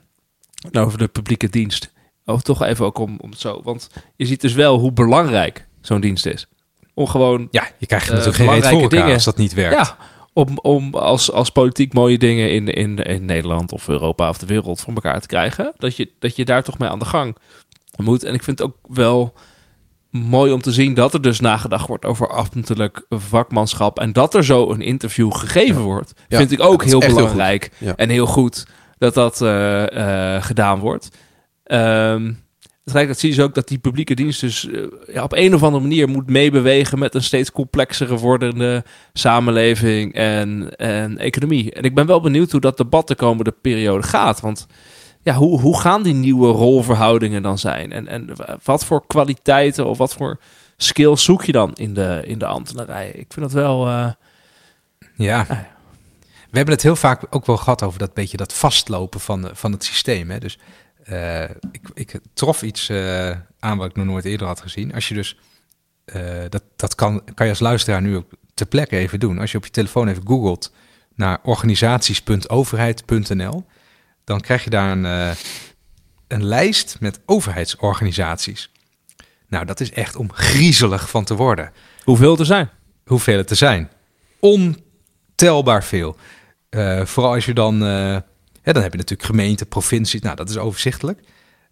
En over de publieke dienst. Over toch even ook om, om het zo. Want je ziet dus wel hoe belangrijk zo'n dienst is. Om gewoon. ja, je krijgt natuurlijk geen reet voor elkaar dingen. als dat niet werkt. Ja, om, om als, als politiek mooie dingen in, in, in Nederland of Europa of de wereld voor elkaar te krijgen. Dat je, dat je daar toch mee aan de gang moet. En ik vind het ook wel mooi om te zien dat er dus nagedacht wordt over ambtelijk vakmanschap. En dat er zo een interview gegeven wordt. Ja, vind ik ook dat heel belangrijk en heel goed. dat dat eh, eh, gedaan wordt. Ehm tegelijkertijd zie je dus ook dat die publieke dienst dus eh, ja, op een of andere manier moet meebewegen met een steeds complexere wordende samenleving en, en economie. En ik ben wel benieuwd hoe dat debat de komende periode gaat. Want ja, hoe, hoe gaan die nieuwe rolverhoudingen dan zijn? En, en wat voor kwaliteiten of wat voor skills zoek je dan in de, in de ambtenarij? Ik vind dat wel... eh, Ja. Ah, ja. We hebben het heel vaak ook wel gehad over dat beetje dat vastlopen van, van het systeem. Hè? Dus eh, ik, ik trof iets eh, aan wat ik nog nooit eerder had gezien. Als je dus, eh, dat, dat kan, kan je als luisteraar nu ook ter plekke even doen. Als je op je telefoon even googelt naar organisaties.overheid.nl, dan krijg je daar een, eh, een lijst met overheidsorganisaties. Nou, dat is echt om griezelig van te worden hoeveel er zijn? hoeveel het er zijn. Ontelbaar veel. Eh, vooral als je dan... eh, ja, dan heb je natuurlijk gemeenten, provincies. Nou, dat is overzichtelijk.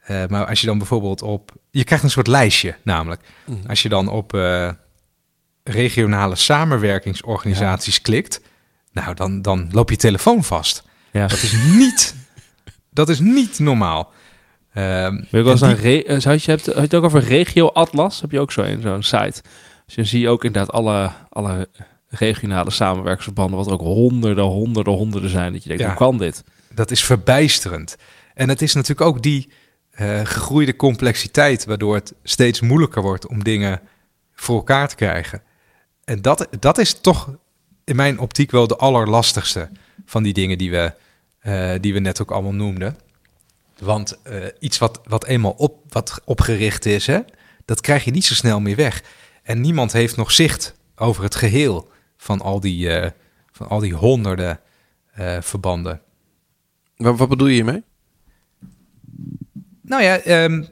Eh, maar als je dan bijvoorbeeld op... Je krijgt een soort lijstje namelijk. Als je dan op eh, regionale samenwerkingsorganisaties klikt... Nou, dan, dan loop je telefoon vast. Ja, Dat is niet... dat is niet normaal. Ehm, Wil wel eens en een re- eh, je, hebt, had je het ook over Regio Atlas? Heb je ook zo een zo'n site? Dus je zie je ook inderdaad alle, alle regionale samenwerksverbanden, wat er ook honderden, honderden, honderden zijn. Dat je denkt, Ja. hoe kan dit? dat is verbijsterend. En het is natuurlijk ook die eh, gegroeide complexiteit, waardoor het steeds moeilijker wordt om dingen voor elkaar te krijgen. En dat, dat is toch in mijn optiek wel de allerlastigste van die dingen die we, eh, die we net ook allemaal noemden. Want eh, iets wat, wat eenmaal op, wat opgericht is, hè, dat krijg je niet zo snel meer weg. En niemand heeft nog zicht over het geheel van al die, eh, van al die honderden verbanden. Wat, wat bedoel je hiermee? Nou ja, ehm,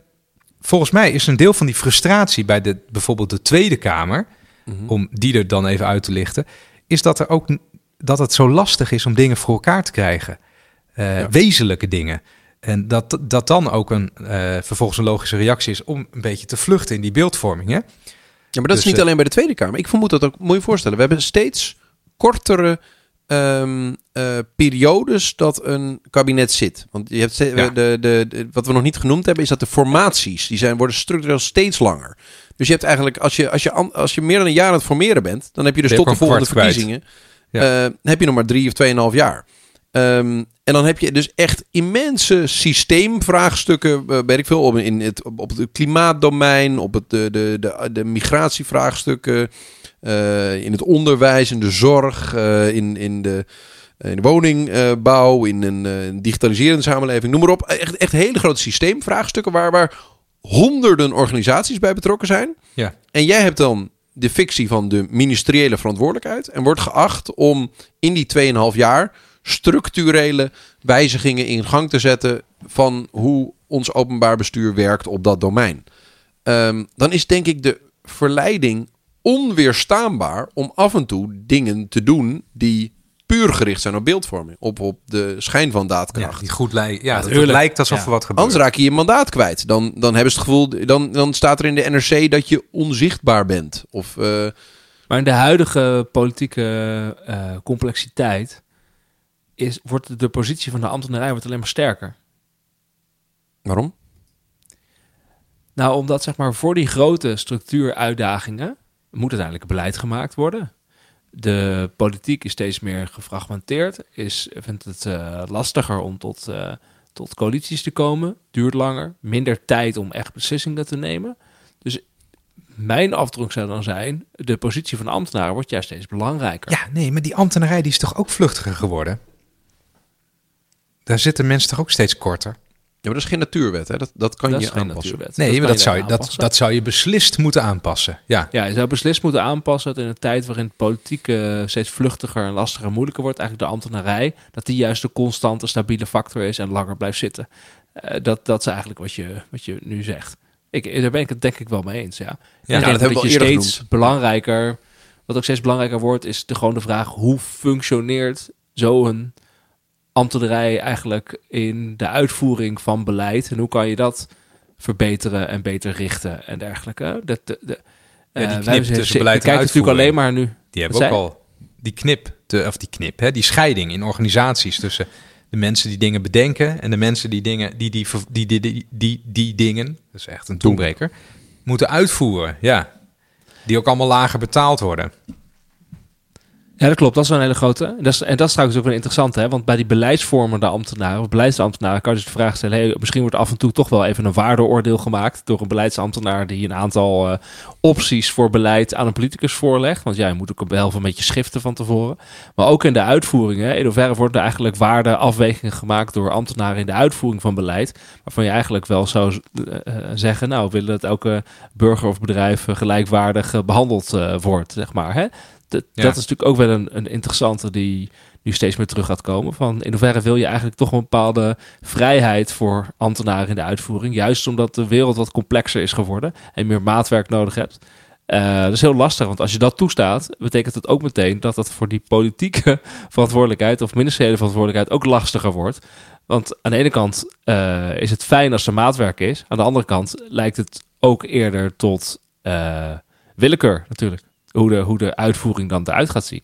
volgens mij is een deel van die frustratie bij de, bijvoorbeeld de Tweede Kamer, Mhm. om die er dan even uit te lichten, is dat er ook dat het zo lastig is om dingen voor elkaar te krijgen. Eh, Ja. Wezenlijke dingen. En dat, dat dan ook een, eh, vervolgens een logische reactie is om een beetje te vluchten in die beeldvorming. Hè? Ja, maar dat is Dus, niet eh, alleen bij de Tweede Kamer. Ik vermoed dat ook, moet je voorstellen, we hebben steeds kortere ehm, eh, periodes dat een kabinet zit. Want je hebt Ja. de, de, de- wat we nog niet genoemd hebben, is dat de formaties, die zijn, worden structureel steeds langer. Dus je hebt eigenlijk, als je, als je, als je meer dan een jaar aan het formeren bent, dan heb je dus Ben tot de volgende verkiezingen, heb je nog maar drie of tweeënhalf jaar. Ehm, en dan heb je dus echt immense systeemvraagstukken, eh, weet ik veel, op, in het, op het klimaatdomein, op het, de, de, de, de migratievraagstukken, eh, in het onderwijs, in de zorg, eh, in, in, de, in de woningbouw, in een, een digitaliserende samenleving, noem maar op. Echt, echt hele grote systeemvraagstukken waar, waar honderden organisaties bij betrokken zijn. Ja. En jij hebt dan de fictie van de ministeriële verantwoordelijkheid en wordt geacht om in die 2,5 jaar structurele wijzigingen in gang te zetten van hoe ons openbaar bestuur werkt op dat domein. Ehm, dan is denk ik de verleiding onweerstaanbaar om af en toe dingen te doen die puur gericht zijn op beeldvorming, op, op de schijn van Ja, daadkracht. die goed lijkt. Ja, dat het lijkt alsof Ja. er wat gebeurt. Anders raak je je mandaat kwijt. Dan, dan hebben ze het gevoel, dan, dan staat er in de NRC dat je onzichtbaar bent. Of eh, Maar in de huidige politieke eh, complexiteit is, wordt de positie van de ambtenarij wordt alleen maar sterker. waarom? Nou, omdat zeg maar voor die grote structuuruitdagingen moet uiteindelijk beleid gemaakt worden. De politiek is steeds meer gefragmenteerd, is, vindt het eh, lastiger om tot, eh, tot coalities te komen, duurt langer, minder tijd om echt beslissingen te nemen. Dus mijn afdruk zou dan zijn, de positie van de ambtenaren wordt juist steeds belangrijker. Ja, nee, maar die ambtenarij die is toch ook vluchtiger geworden? Daar zitten mensen toch ook steeds korter? Ja, maar dat is geen natuurwet. Hè? Dat, dat kan dat je aanpassen. natuurwet. Nee, maar kan dat zou, je, dat, aanpassen. dat zou je beslist moeten aanpassen. Ja, Ja, je zou beslist moeten aanpassen dat in een tijd waarin politiek eh, steeds vluchtiger en lastiger en moeilijker wordt, eigenlijk de ambtenarij, dat die juist de constante, stabiele factor is en langer blijft zitten. Eh, dat, dat is eigenlijk wat je, wat je nu zegt. Ik, daar ben ik het denk ik wel mee eens, ja. Denk dat hebben we je steeds genoemd. belangrijker, wat ook steeds belangrijker wordt, is de, gewoon de vraag hoe functioneert zo'n ambtenarij eigenlijk in de uitvoering van beleid en hoe kan je dat verbeteren en beter richten en dergelijke. Dat, de, de, die eh, knip tussen beleid en kijkt natuurlijk alleen maar nu. die hebben ook al die knip, de, of die knip, hè, die scheiding in organisaties tussen de mensen die dingen bedenken en de mensen die dingen, die die, die, die, die, die, die dingen, dat is echt een toebreker, moeten uitvoeren. Ja. Die ook allemaal lager betaald worden. Ja, dat klopt. Dat is wel een hele grote. En dat is, en dat is trouwens ook wel interessant, hè? Want bij die beleidsvormende ambtenaren, of beleidsambtenaren, kan je dus de vraag stellen: misschien wordt af en toe toch wel even een waardeoordeel gemaakt door een beleidsambtenaar die een aantal eh, opties voor beleid aan een politicus voorlegt. Want ja, je moet ook wel een beetje schiften van tevoren. Maar ook in de uitvoeringen, in hoeverre worden er eigenlijk waardeafwegingen gemaakt door ambtenaren in de uitvoering van beleid, waarvan je eigenlijk wel zou eh, eh, zeggen: nou, we willen dat elke burger of bedrijf gelijkwaardig eh, behandeld eh, wordt, zeg maar. Hè? Dat, Ja. dat is natuurlijk ook wel een, een interessante die nu steeds meer terug gaat komen. Van in hoeverre wil je eigenlijk toch een bepaalde vrijheid voor ambtenaren in de uitvoering. Juist omdat de wereld wat complexer is geworden en meer maatwerk nodig hebt. Eh, dat is heel lastig, want als je dat toestaat, betekent het ook meteen dat het voor die politieke verantwoordelijkheid of ministeriële verantwoordelijkheid ook lastiger wordt. Want aan de ene kant eh, is het fijn als er maatwerk is. Aan de andere kant lijkt het ook eerder tot eh, willekeur natuurlijk. Hoe de, hoe de uitvoering dan eruit gaat zien.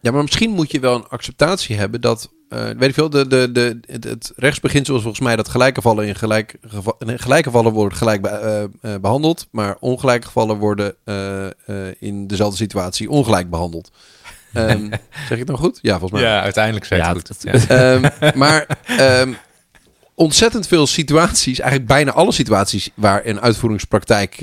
Ja, maar misschien moet je wel een acceptatie hebben dat, eh, weet ik veel, de, de, de, het, het rechtsbeginsel is volgens mij dat gelijke gevallen in gelijk, geva- in gelijke gevallen worden gelijk be- eh, eh, behandeld, maar ongelijke gevallen worden eh, eh, in dezelfde situatie ongelijk behandeld. Ehm, zeg ik het nou goed? Ja, volgens mij. Ja, uiteindelijk zei Ja, het goed. dat- Ja. Ehm, maar ehm, ontzettend veel situaties, eigenlijk bijna alle situaties waar een uitvoeringspraktijk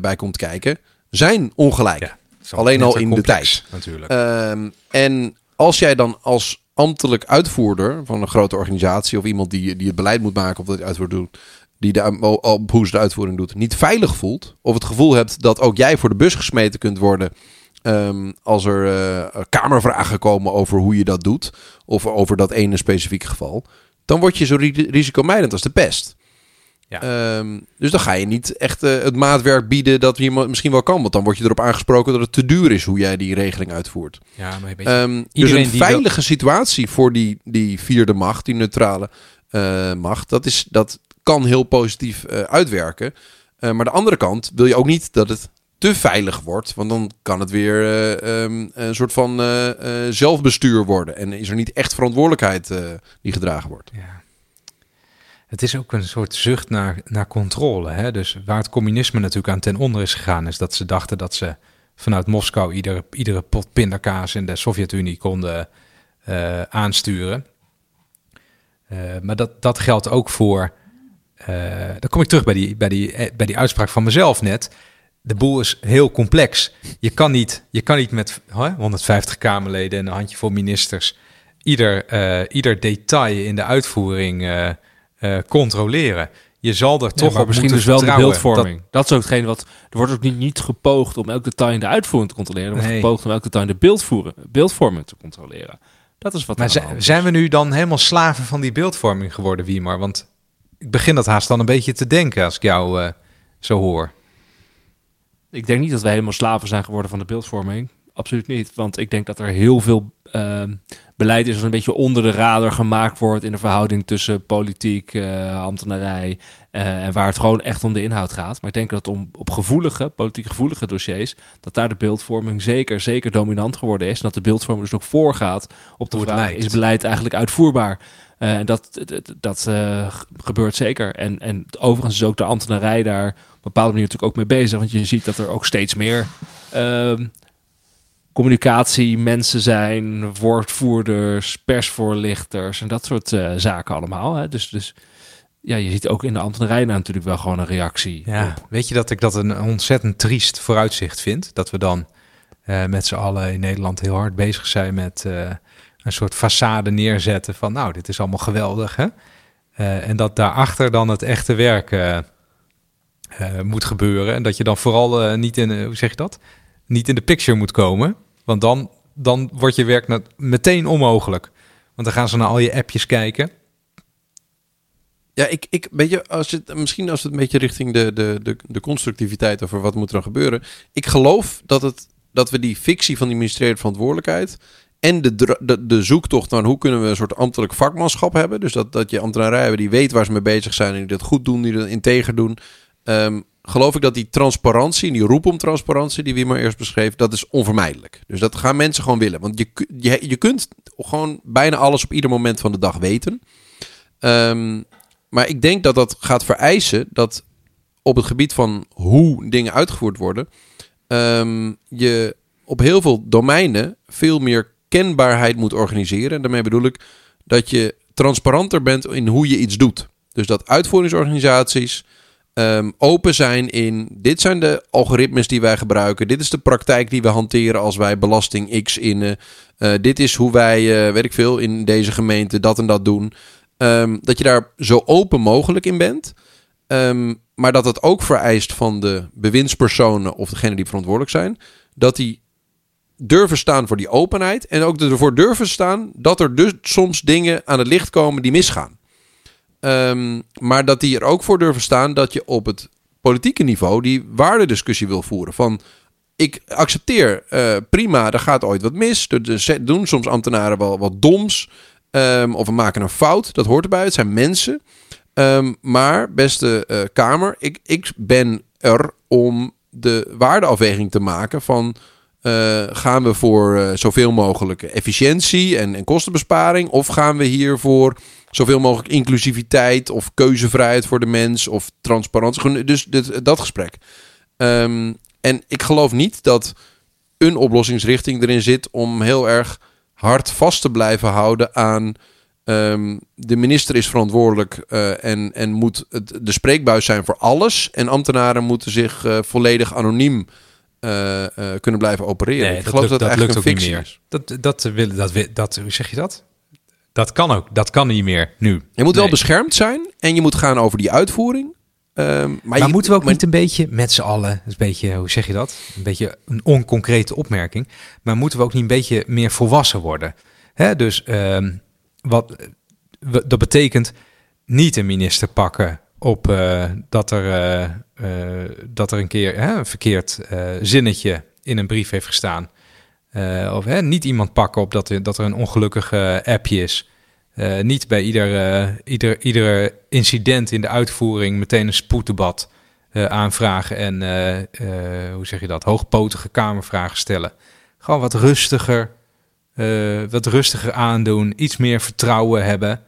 bij komt kijken, zijn ongelijk. Ja, Zo Alleen al in de complex, Natuurlijk. Ehm, en als jij dan als ambtelijk uitvoerder van een grote organisatie of iemand die, die het beleid moet maken of dat uitvoerder doet, die de, op hoe ze de uitvoering doet, niet veilig voelt, of het gevoel hebt dat ook jij voor de bus gesmeten kunt worden ehm, als er eh, kamervragen komen over hoe je dat doet, of over dat ene specifieke geval, dan word je zo ri- risicomijdend als de pest. Ja. Ehm, dus dan ga je niet echt eh, het maatwerk bieden dat je misschien wel kan. Want dan word je erop aangesproken dat het te duur is hoe jij die regeling uitvoert. ja, maar beetje... Ehm, dus een wil- veilige situatie voor die, die vierde macht, die neutrale eh, macht, dat, is, dat kan heel positief eh, uitwerken. Maar de andere kant wil je ook niet dat het te veilig wordt. Want dan kan het weer eh, ehm, een soort van zelfbestuur worden. En is er niet echt verantwoordelijkheid die gedragen wordt. Ja. Het is ook een soort zucht naar, naar controle. Hè? Dus waar het communisme natuurlijk aan ten onder is gegaan, is dat ze dachten dat ze vanuit Moskou iedere, iedere pot pindakaas in de Sovjet-Unie konden eh, aansturen. Eh, maar dat, dat geldt ook voor. eh dan kom ik terug bij die, bij, die, bij die uitspraak van mezelf net. De boel is heel complex. Je kan niet, je kan niet met hè, 150 Kamerleden en een handjevol ministers ieder, ieder detail in de uitvoering eh, controleren. Je zal er toch op misschien dus wel de beeldvorming. Dat, is ook hetgeen wat... Er wordt ook niet, niet gepoogd om elk detail in de uitvoering te controleren. Er wordt Nee. gepoogd om elk detail in de beeldvoeren, beeldvorming te controleren. Dat is wat Maar zi- is. zijn we nu dan helemaal slaven van die beeldvorming geworden, Wiemar? Want ik begin dat haast dan een beetje te denken als ik jou eh, zo hoor. Ik denk niet dat wij helemaal slaven zijn geworden van de beeldvorming. Absoluut niet. Want ik denk dat er heel veel ehm, beleid is dat een beetje onder de radar gemaakt wordt in de verhouding tussen politiek, eh, ambtenarij eh, en waar het gewoon echt om de inhoud gaat. Maar ik denk dat om op gevoelige, politiek gevoelige dossiers, dat daar de beeldvorming zeker, zeker dominant geworden is. En dat de beeldvorming dus ook voorgaat op de vraag, is beleid eigenlijk uitvoerbaar? Eh, En dat, dat, dat gebeurt zeker. En, en overigens is ook de ambtenarij daar op een bepaalde manier natuurlijk ook mee bezig. Want je ziet dat er ook steeds meer ehm communicatie mensen zijn, woordvoerders, persvoorlichters en dat soort eh, zaken allemaal. Hè. Dus, dus ja, je ziet ook in de ambtenarij natuurlijk wel gewoon een reactie. Ja, op. weet je dat ik dat een ontzettend triest vooruitzicht vind? Dat we dan eh, met z'n allen in Nederland heel hard bezig zijn met eh, een soort façade neerzetten van nou, dit is allemaal geweldig. Hè? En dat daarachter dan het echte werk moet gebeuren. En dat je dan vooral niet in, hoe zeg je dat? Niet in de picture moet komen. Want dan, dan wordt je werk meteen onmogelijk. Want dan gaan ze naar al je appjes kijken. Ja, ik, ik weet als het, misschien als het een beetje richting de, de, de, de constructiviteit over wat moet er dan gebeuren. Ik geloof dat, het, dat we die fictie van die ministeriële verantwoordelijkheid en de, de, de zoektocht naar hoe kunnen we een soort ambtelijk vakmanschap hebben. Dus dat, dat je ambtenarij hebben die weet waar ze mee bezig zijn en die dat goed doen, die dat integer doen. Ehm, geloof ik dat die transparantie die roep om transparantie die we maar eerst beschreef, dat is onvermijdelijk. Dus dat gaan mensen gewoon willen. Want je, je, je kunt gewoon bijna alles op ieder moment van de dag weten. Ehm, maar ik denk dat dat gaat vereisen dat op het gebied van hoe dingen uitgevoerd worden, ehm, je op heel veel domeinen veel meer kenbaarheid moet organiseren. En daarmee bedoel ik dat je transparanter bent in hoe je iets doet. Dus dat uitvoeringsorganisaties ehm, open zijn in dit zijn de algoritmes die wij gebruiken. Dit is de praktijk die we hanteren als wij belasting X innen. Uh, dit is hoe wij, uh, weet ik veel, in deze gemeente dat en dat doen. Um, dat je daar zo open mogelijk in bent. Um, maar dat het ook vereist van de bewindspersonen of degene die verantwoordelijk zijn, dat die durven staan voor die openheid en ook ervoor durven staan dat er dus soms dingen aan het licht komen die misgaan. Um, maar dat die er ook voor durven staan dat je op het politieke niveau die waardediscussie wil voeren. Van ik accepteer uh, prima, er gaat ooit wat mis. Doen soms ambtenaren wel wat doms. Um, of we maken een fout. Dat hoort erbij. Het zijn mensen. Um, maar, beste uh, Kamer, ik, ik ben er om de waardeafweging te maken van... Uh, gaan we voor uh, zoveel mogelijk efficiëntie en, en, kostenbesparing? Of gaan we hier voor zoveel mogelijk inclusiviteit of keuzevrijheid voor de mens of transparantie? Dus dit, dat gesprek. Um, en ik geloof niet dat een oplossingsrichting erin zit om heel erg hard vast te blijven houden aan Um, de minister is verantwoordelijk en, en moet het, de spreekbuis zijn voor alles. En ambtenaren moeten zich volledig anoniem uh, kunnen blijven opereren. Nee, ik geloof dat, dat, dat lukt ook niet meer. Dat, dat, wil, dat, dat, hoe zeg je dat? Dat kan ook. Dat kan niet meer nu. Je moet nee. wel beschermd zijn en je moet gaan over die uitvoering. Um, maar, maar je, moeten we ook maar, niet een beetje met z'n allen, een beetje, hoe zeg je dat? Een beetje een onconcrete opmerking. Maar moeten we ook niet een beetje meer volwassen worden? Hè? Dus um, wat, dat betekent niet een minister pakken op uh, dat, er, uh, uh, dat er een keer hè, een verkeerd zinnetje in een brief heeft gestaan. of hè, niet iemand pakken op dat er, dat er een ongelukkige appje is. niet bij ieder, ieder, ieder incident in de uitvoering meteen een spoeddebat aanvragen en hoe zeg je dat, hoogpotige kamervragen stellen. Gewoon wat rustiger wat rustiger aandoen, iets meer vertrouwen hebben.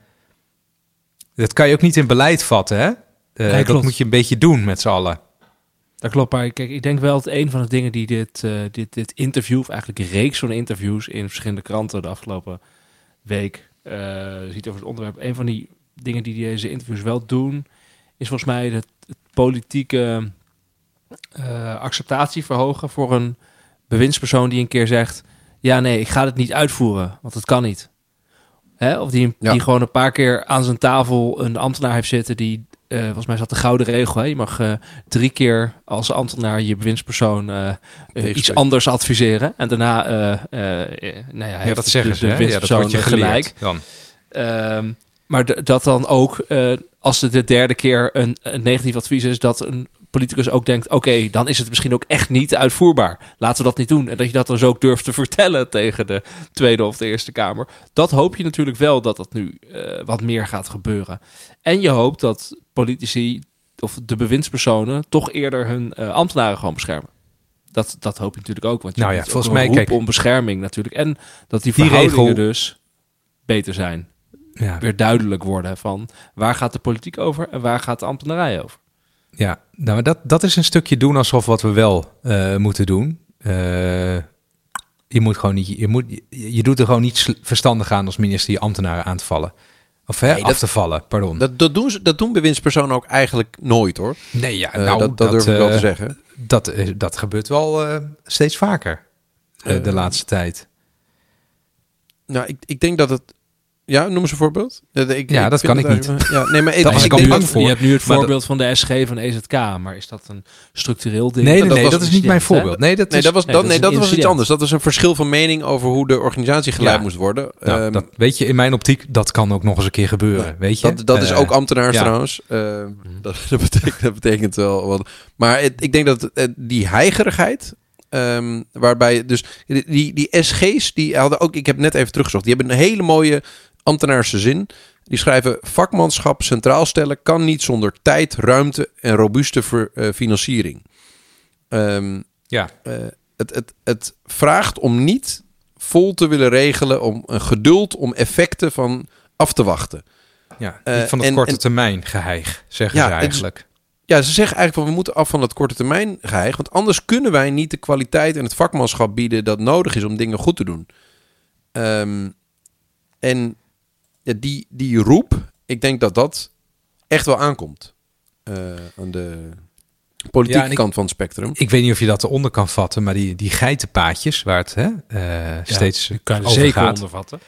Dat kan je ook niet in beleid vatten, hè? Uh, nee, dat moet je een beetje doen met z'n allen. Dat klopt, maar kijk, ik denk wel dat een van de dingen die dit, uh, dit, dit interview, of eigenlijk een reeks van interviews in verschillende kranten de afgelopen week ziet over het onderwerp, een van die dingen die deze interviews wel doen, is volgens mij het, het politieke acceptatie verhogen voor een bewindspersoon die een keer zegt ja, nee, ik ga het niet uitvoeren, want het kan niet. Hè? Of die, ja. die gewoon een paar keer aan zijn tafel een ambtenaar heeft zitten die, uh, volgens mij zat de gouden regel, hè? je mag uh, drie keer als ambtenaar je bewindspersoon uh, iets anders adviseren. En daarna, nou ja, ja dat zeggen ze, de ja, dat wordt je gelijk. Dan. Ehm, maar dat dan ook, als het de derde keer een, een negatief advies is, dat een politicus ook denkt: oké, okay, dan is het misschien ook echt niet uitvoerbaar. Laten we dat niet doen. En dat je dat dan zo ook durft te vertellen tegen de Tweede of de Eerste Kamer. Dat hoop je natuurlijk wel dat dat nu uh, wat meer gaat gebeuren. En je hoopt dat politici of de bewindspersonen toch eerder hun uh, ambtenaren gewoon beschermen. Dat, dat hoop je natuurlijk ook. Want je nou ja, volgens mij kijk om bescherming natuurlijk. En dat die, die verhoudingen regel... dus beter zijn. Ja. Weer duidelijk worden van waar gaat de politiek over en waar gaat de ambtenarij over. Ja, nou, dat, dat is een stukje doen alsof wat we wel uh, moeten doen. Uh, je moet gewoon niet, je, moet, je doet er gewoon niet verstandig aan als minister je ambtenaren aan te vallen. Of hè, nee, af te vallen, pardon. Dat, dat, doen, ze, dat doen bewindspersonen ook eigenlijk nooit hoor. Nee, ja, uh, nou, dat, dat, durf ik wel te zeggen. Dat, dat gebeurt wel steeds vaker de laatste tijd. Nou, ik, ik denk dat het ja, noem eens een voorbeeld. Ik, ja, dat kan ik niet. ja, nee, maar ik, ik, voor. Je hebt nu het voorbeeld dat, van de SG van EZK, maar is dat een structureel ding? Nee, nee, nee, dat, dat is niet mijn voorbeeld. Nee, dat, nee, dat was, nee, dat, nee, dat was iets anders. Dat was een verschil van mening over hoe de organisatie geleid ja. moest worden. Nou, um, dat, weet je, in mijn optiek, dat kan ook nog eens een keer gebeuren. Ja, weet je? Dat, dat uh, is ook ambtenaars ja. trouwens. Uh, dat, dat, betekent, dat betekent wel wat. Maar het, ik denk dat uh, die heigerigheid, Um, waarbij dus die, die SG's, die hadden ook, ik heb net even teruggezocht, die hebben een hele mooie ambtenaarse zin. Die schrijven: vakmanschap centraal stellen kan niet zonder tijd, ruimte en robuuste ver, uh, financiering. Um, ja. Uh, het, het, het vraagt om niet vol te willen regelen, om een geduld om effecten van af te wachten. Ja, Eh, van het en- korte en- termijn geheig, zeggen Ja, ze het eigenlijk. Ja, ze zeggen eigenlijk van we moeten af van dat korte termijn geheig, want anders kunnen wij niet de kwaliteit en het vakmanschap bieden dat nodig is om dingen goed te doen. Ehm, en die, die roep, ik denk dat dat echt wel aankomt eh, aan de politieke Ja, en ik- kant van het spectrum. Ik weet niet of je dat eronder kan vatten, maar die, die geitenpaadjes waar het hè, eh, steeds kan je over zeker gaat. ondervatten.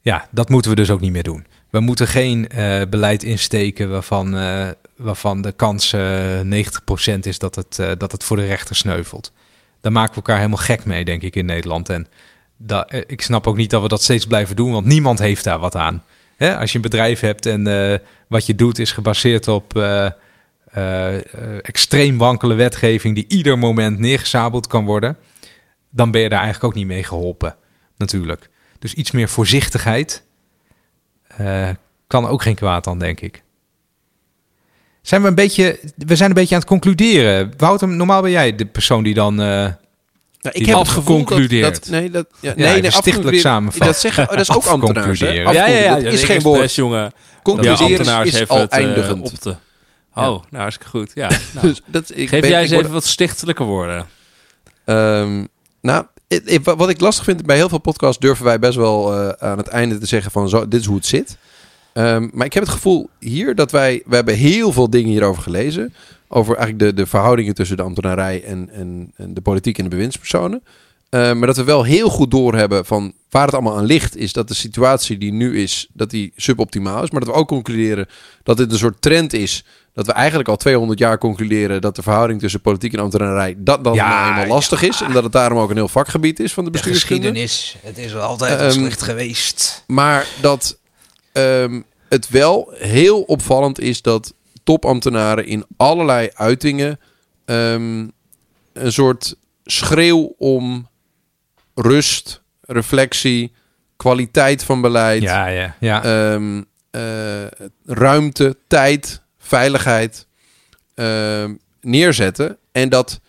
Ja, dat moeten we dus ook niet meer doen. We moeten geen eh, beleid insteken waarvan, eh, waarvan de kans eh 90% is dat het, eh, dat het voor de rechter sneuvelt. Daar maken we elkaar helemaal gek mee, denk ik, in Nederland. En da- eh, ik snap ook niet dat we dat steeds blijven doen, want niemand heeft daar wat aan. Hè? Als je een bedrijf hebt en eh, wat je doet is gebaseerd op eh, eh, extreem wankele wetgeving die ieder moment neergezabeld kan worden, dan ben je daar eigenlijk ook niet mee geholpen, natuurlijk. Dus iets meer voorzichtigheid kan ook geen kwaad dan, denk ik. Zijn we een beetje, we zijn een beetje aan het concluderen. Wouter, normaal ben jij de persoon die dan. Nou, ik heb het gevoel dat, nee, dat ja, nee, nee, stichtelijk samenvatten. Dat zeggen, oh, dat is ook ambtenaars. Hè? Ja, ja, ja. Dat is geen woord. jongen. Ambtenaars is heeft al het, eh, eindigend. op de... Oh, nou, hartstikke goed. Ja. Nou, Dus dat, ik Geef ben- jij eens word- even wat stichtelijke woorden. Ehm, nou, wat ik lastig vind bij heel veel podcasts durven wij best wel eh, aan het einde te zeggen van zo, dit is hoe het zit. Ehm, maar ik heb het gevoel hier dat wij, we hebben heel veel dingen hierover gelezen. Over eigenlijk de, de verhoudingen tussen de ambtenarij en, en, en de politiek en de bewindspersonen. Ehm, maar dat we wel heel goed doorhebben van waar het allemaal aan ligt, is dat de situatie die nu is, dat die suboptimaal is. Maar dat we ook concluderen dat dit een soort trend is. Dat we eigenlijk al 200 jaar concluderen dat de verhouding tussen politiek en ambtenarij dat dan Ja, nou eenmaal lastig is. En dat het daarom ook een heel vakgebied is van de bestuurskunde. het is altijd Ehm, slecht geweest. Maar dat ehm, het wel heel opvallend is dat topambtenaren in allerlei uitingen ehm, een soort schreeuw om rust, reflectie, kwaliteit van beleid, Ja, ja, ja. ehm, eh, ruimte, tijd, veiligheid ehm, neerzetten. En dat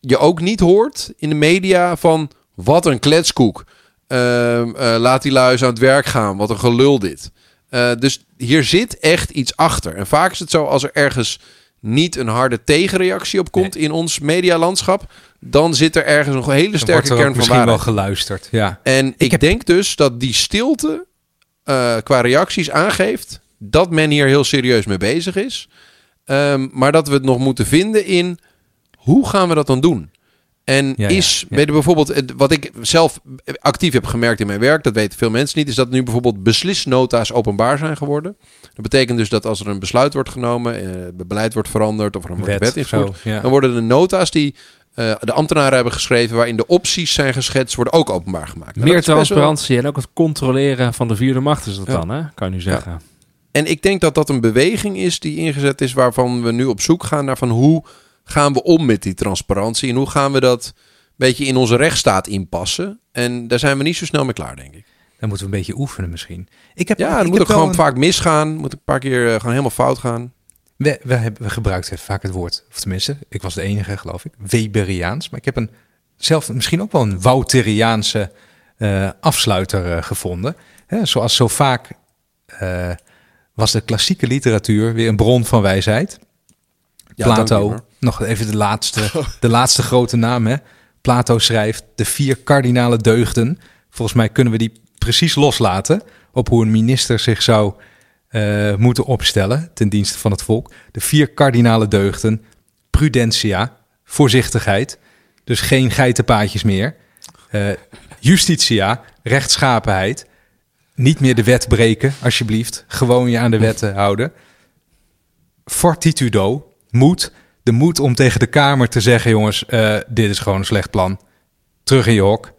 je ook niet hoort in de media van wat een kletskoek. Eh, laat die lui aan het werk gaan. Wat een gelul dit. Eh, dus hier zit echt iets achter. En vaak is het zo als er ergens niet een harde tegenreactie op komt in ons medialandschap, dan zit er ergens een hele sterke er kern van misschien wel geluisterd. Ja. En ik, heb- denk dus dat die stilte eh, qua reacties aangeeft dat men hier heel serieus mee bezig is. Ehm, maar dat we het nog moeten vinden in hoe gaan we dat dan doen? En Ja, is, ja. bijvoorbeeld, wat ik zelf actief heb gemerkt in mijn werk, dat weten veel mensen niet, is dat nu bijvoorbeeld beslisnota's openbaar zijn geworden. Dat betekent dus dat als er een besluit wordt genomen, eh, het beleid wordt veranderd of er een wet ingevoerd, zo, ja. dan worden de nota's die eh, de ambtenaren hebben geschreven, waarin de opties zijn geschetst, worden ook openbaar gemaakt. Meer is wel- transparantie en ook het controleren van de vierde macht is dat dan, hè? Kan je nu zeggen. En ik denk dat dat een beweging is die ingezet is waarvan we nu op zoek gaan naar van hoe gaan we om met die transparantie en hoe gaan we dat een beetje in onze rechtsstaat inpassen. En daar zijn we niet zo snel mee klaar, denk ik. Dan moeten we een beetje oefenen misschien. Ik heb, Ja, dan moet wel gewoon een- vaak misgaan, moet een paar keer eh, gewoon helemaal fout gaan. We, we, hebben, we gebruiken vaak het woord, of tenminste, ik was de enige geloof ik, Weberiaans. Maar ik heb een, zelf misschien ook wel een Wouteriaanse eh, afsluiter eh, gevonden. Hè, zoals zo vaak was de klassieke literatuur weer een bron van wijsheid. Ja, Plato. Nog even de laatste, de laatste grote naam. Hè? Plato schrijft de vier kardinale deugden. Volgens mij kunnen we die precies loslaten op hoe een minister zich zou eh, moeten opstellen ten dienste van het volk. De vier kardinale deugden: prudentia, voorzichtigheid, dus geen geitenpaadjes meer. Eh, justitia, rechtschapenheid, niet meer de wet breken, alsjeblieft. Gewoon je aan de wetten houden. Fortitudo, moed. De moed om tegen de Kamer te zeggen, jongens, eh, dit is gewoon een slecht plan. Terug in je hok.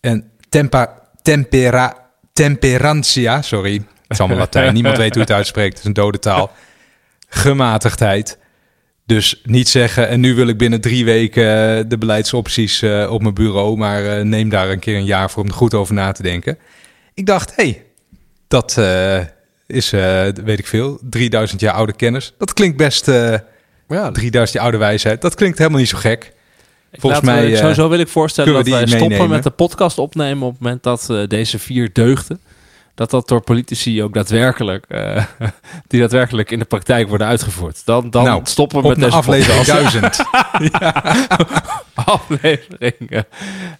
En tempa, tempera, temperantia, sorry, het is allemaal Latijn. Niemand weet hoe het uitspreekt, het is een dode taal. Gematigdheid. Dus niet zeggen, en nu wil ik binnen drie weken eh, de beleidsopties eh, op mijn bureau, maar neem daar een keer een jaar voor om er goed over na te denken. Ik dacht, hé, hey, dat is, weet ik veel, 3000 jaar oude kennis. Dat klinkt best, Ja, 3000 jaar oude wijsheid. Dat klinkt helemaal niet zo gek. Ik Volgens mij, ik- eh, sowieso wil ik voorstellen dat we wij die stoppen meenemen. met de podcast opnemen op het moment dat eh, deze vier deugden, dat dat door politici ook daadwerkelijk, eh, die daadwerkelijk in de praktijk worden uitgevoerd. Dan, dan Nou, stoppen we met deze aflevering podcast. 1000. aflevering. Mooi,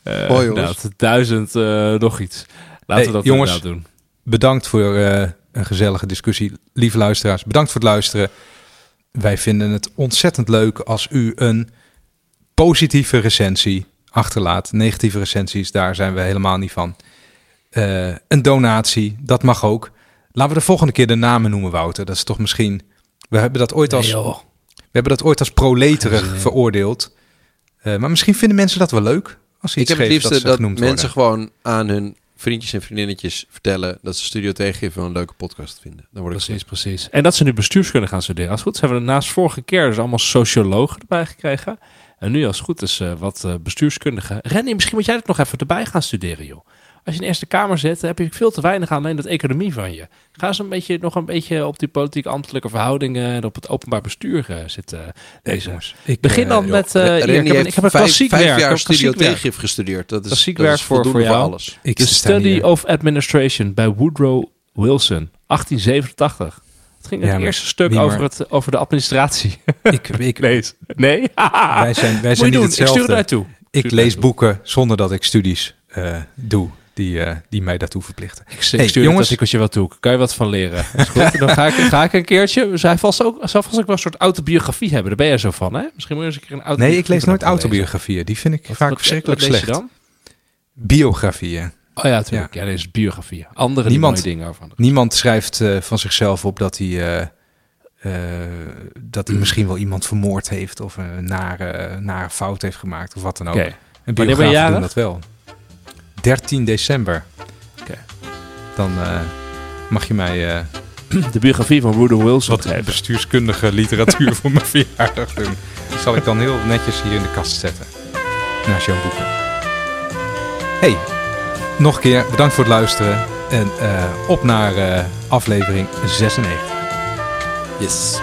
jongens. inderdaad, duizend eh, nog iets. Laten we dat jongens. doen. Bedankt voor eh, een gezellige discussie. Lieve luisteraars, bedankt voor het luisteren. Wij vinden het ontzettend leuk als u een positieve recensie achterlaat. Negatieve recensies, daar zijn we helemaal niet van. Eh, een donatie, dat mag ook. Laten we de volgende keer de namen noemen, Wouter. Dat is toch misschien... We hebben dat ooit als, Nee, we hebben dat ooit als proleterig veroordeeld. Eh, maar misschien vinden mensen dat wel leuk. Als ze Ik iets heb het liefste dat, ze dat, genoemd mensen worden. gewoon aan hun vriendjes en vriendinnetjes vertellen dat ze Studio Tegengeven een leuke podcast vinden. Dan word ik Precies, precies. En dat ze nu bestuurskunde gaan studeren. Als het goed is, hebben we naast vorige keer dus allemaal sociologen erbij gekregen. En nu als het goed is, eh, wat eh, bestuurskundigen. Rennie, misschien moet jij dat nog even erbij gaan studeren, joh. Als je in de Eerste Kamer zit, heb je veel te weinig aan alleen dat economie van je. Ga eens een beetje, nog een beetje op die politiek-ambtelijke verhoudingen en op het openbaar bestuur eh, zitten. Deze. Ik, Begin eh, dan met... eh, Rennie ik, heb een, ik heb een vijf- klassiek vijf werk. ik heb jaar een Studio gestudeerd. Dat is, Klassiek dat werk is voor- voldoende voor jou. alles. ik The Study hier. of Administration bij Woodrow Wilson, 1887. Het ging het Ja, maar eerste stuk over, het, over de administratie. Ik, ik, lees. Nee? wij zijn, wij zijn niet doen. Ik stuur het hetzelfde. naartoe. Ik lees boeken zonder dat ik studies eh, doe die, eh, die mij daartoe verplichten. Ik, Hey, ik stuur jongens. artikeltje wel toe. Kan je wat van leren? Is goed. Dan ga ik, ga ik een keertje. Zij vast ook, vast ook wel een soort autobiografie hebben. Daar ben jij zo van, hè? Misschien moet je eens een keer een autobiografie. Nee, ik lees nooit autobiografieën. Die vind ik Wat- vaak wat- verschrikkelijk wat je slecht. dan? Biografieën. Oh ja, natuurlijk. Ja, deze is biografieën. Andere Niemand- mooie dingen over. Niemand schrijft eh, van zichzelf op dat hij, eh, dat hij misschien wel iemand vermoord heeft of een nare, nare fout heeft gemaakt of wat dan ook. Oké. En je biografen doen dat wel. 13 december. Oké. Dan eh, mag je mij eh, De biografie van Woodrow Wilson wat geven. bestuurskundige literatuur voor mijn verjaardag doen. Die zal ik dan heel netjes hier in de kast zetten. Naast jouw boeken. Hey, nog een keer bedankt voor het luisteren. En eh, op naar eh, aflevering 96. Yes.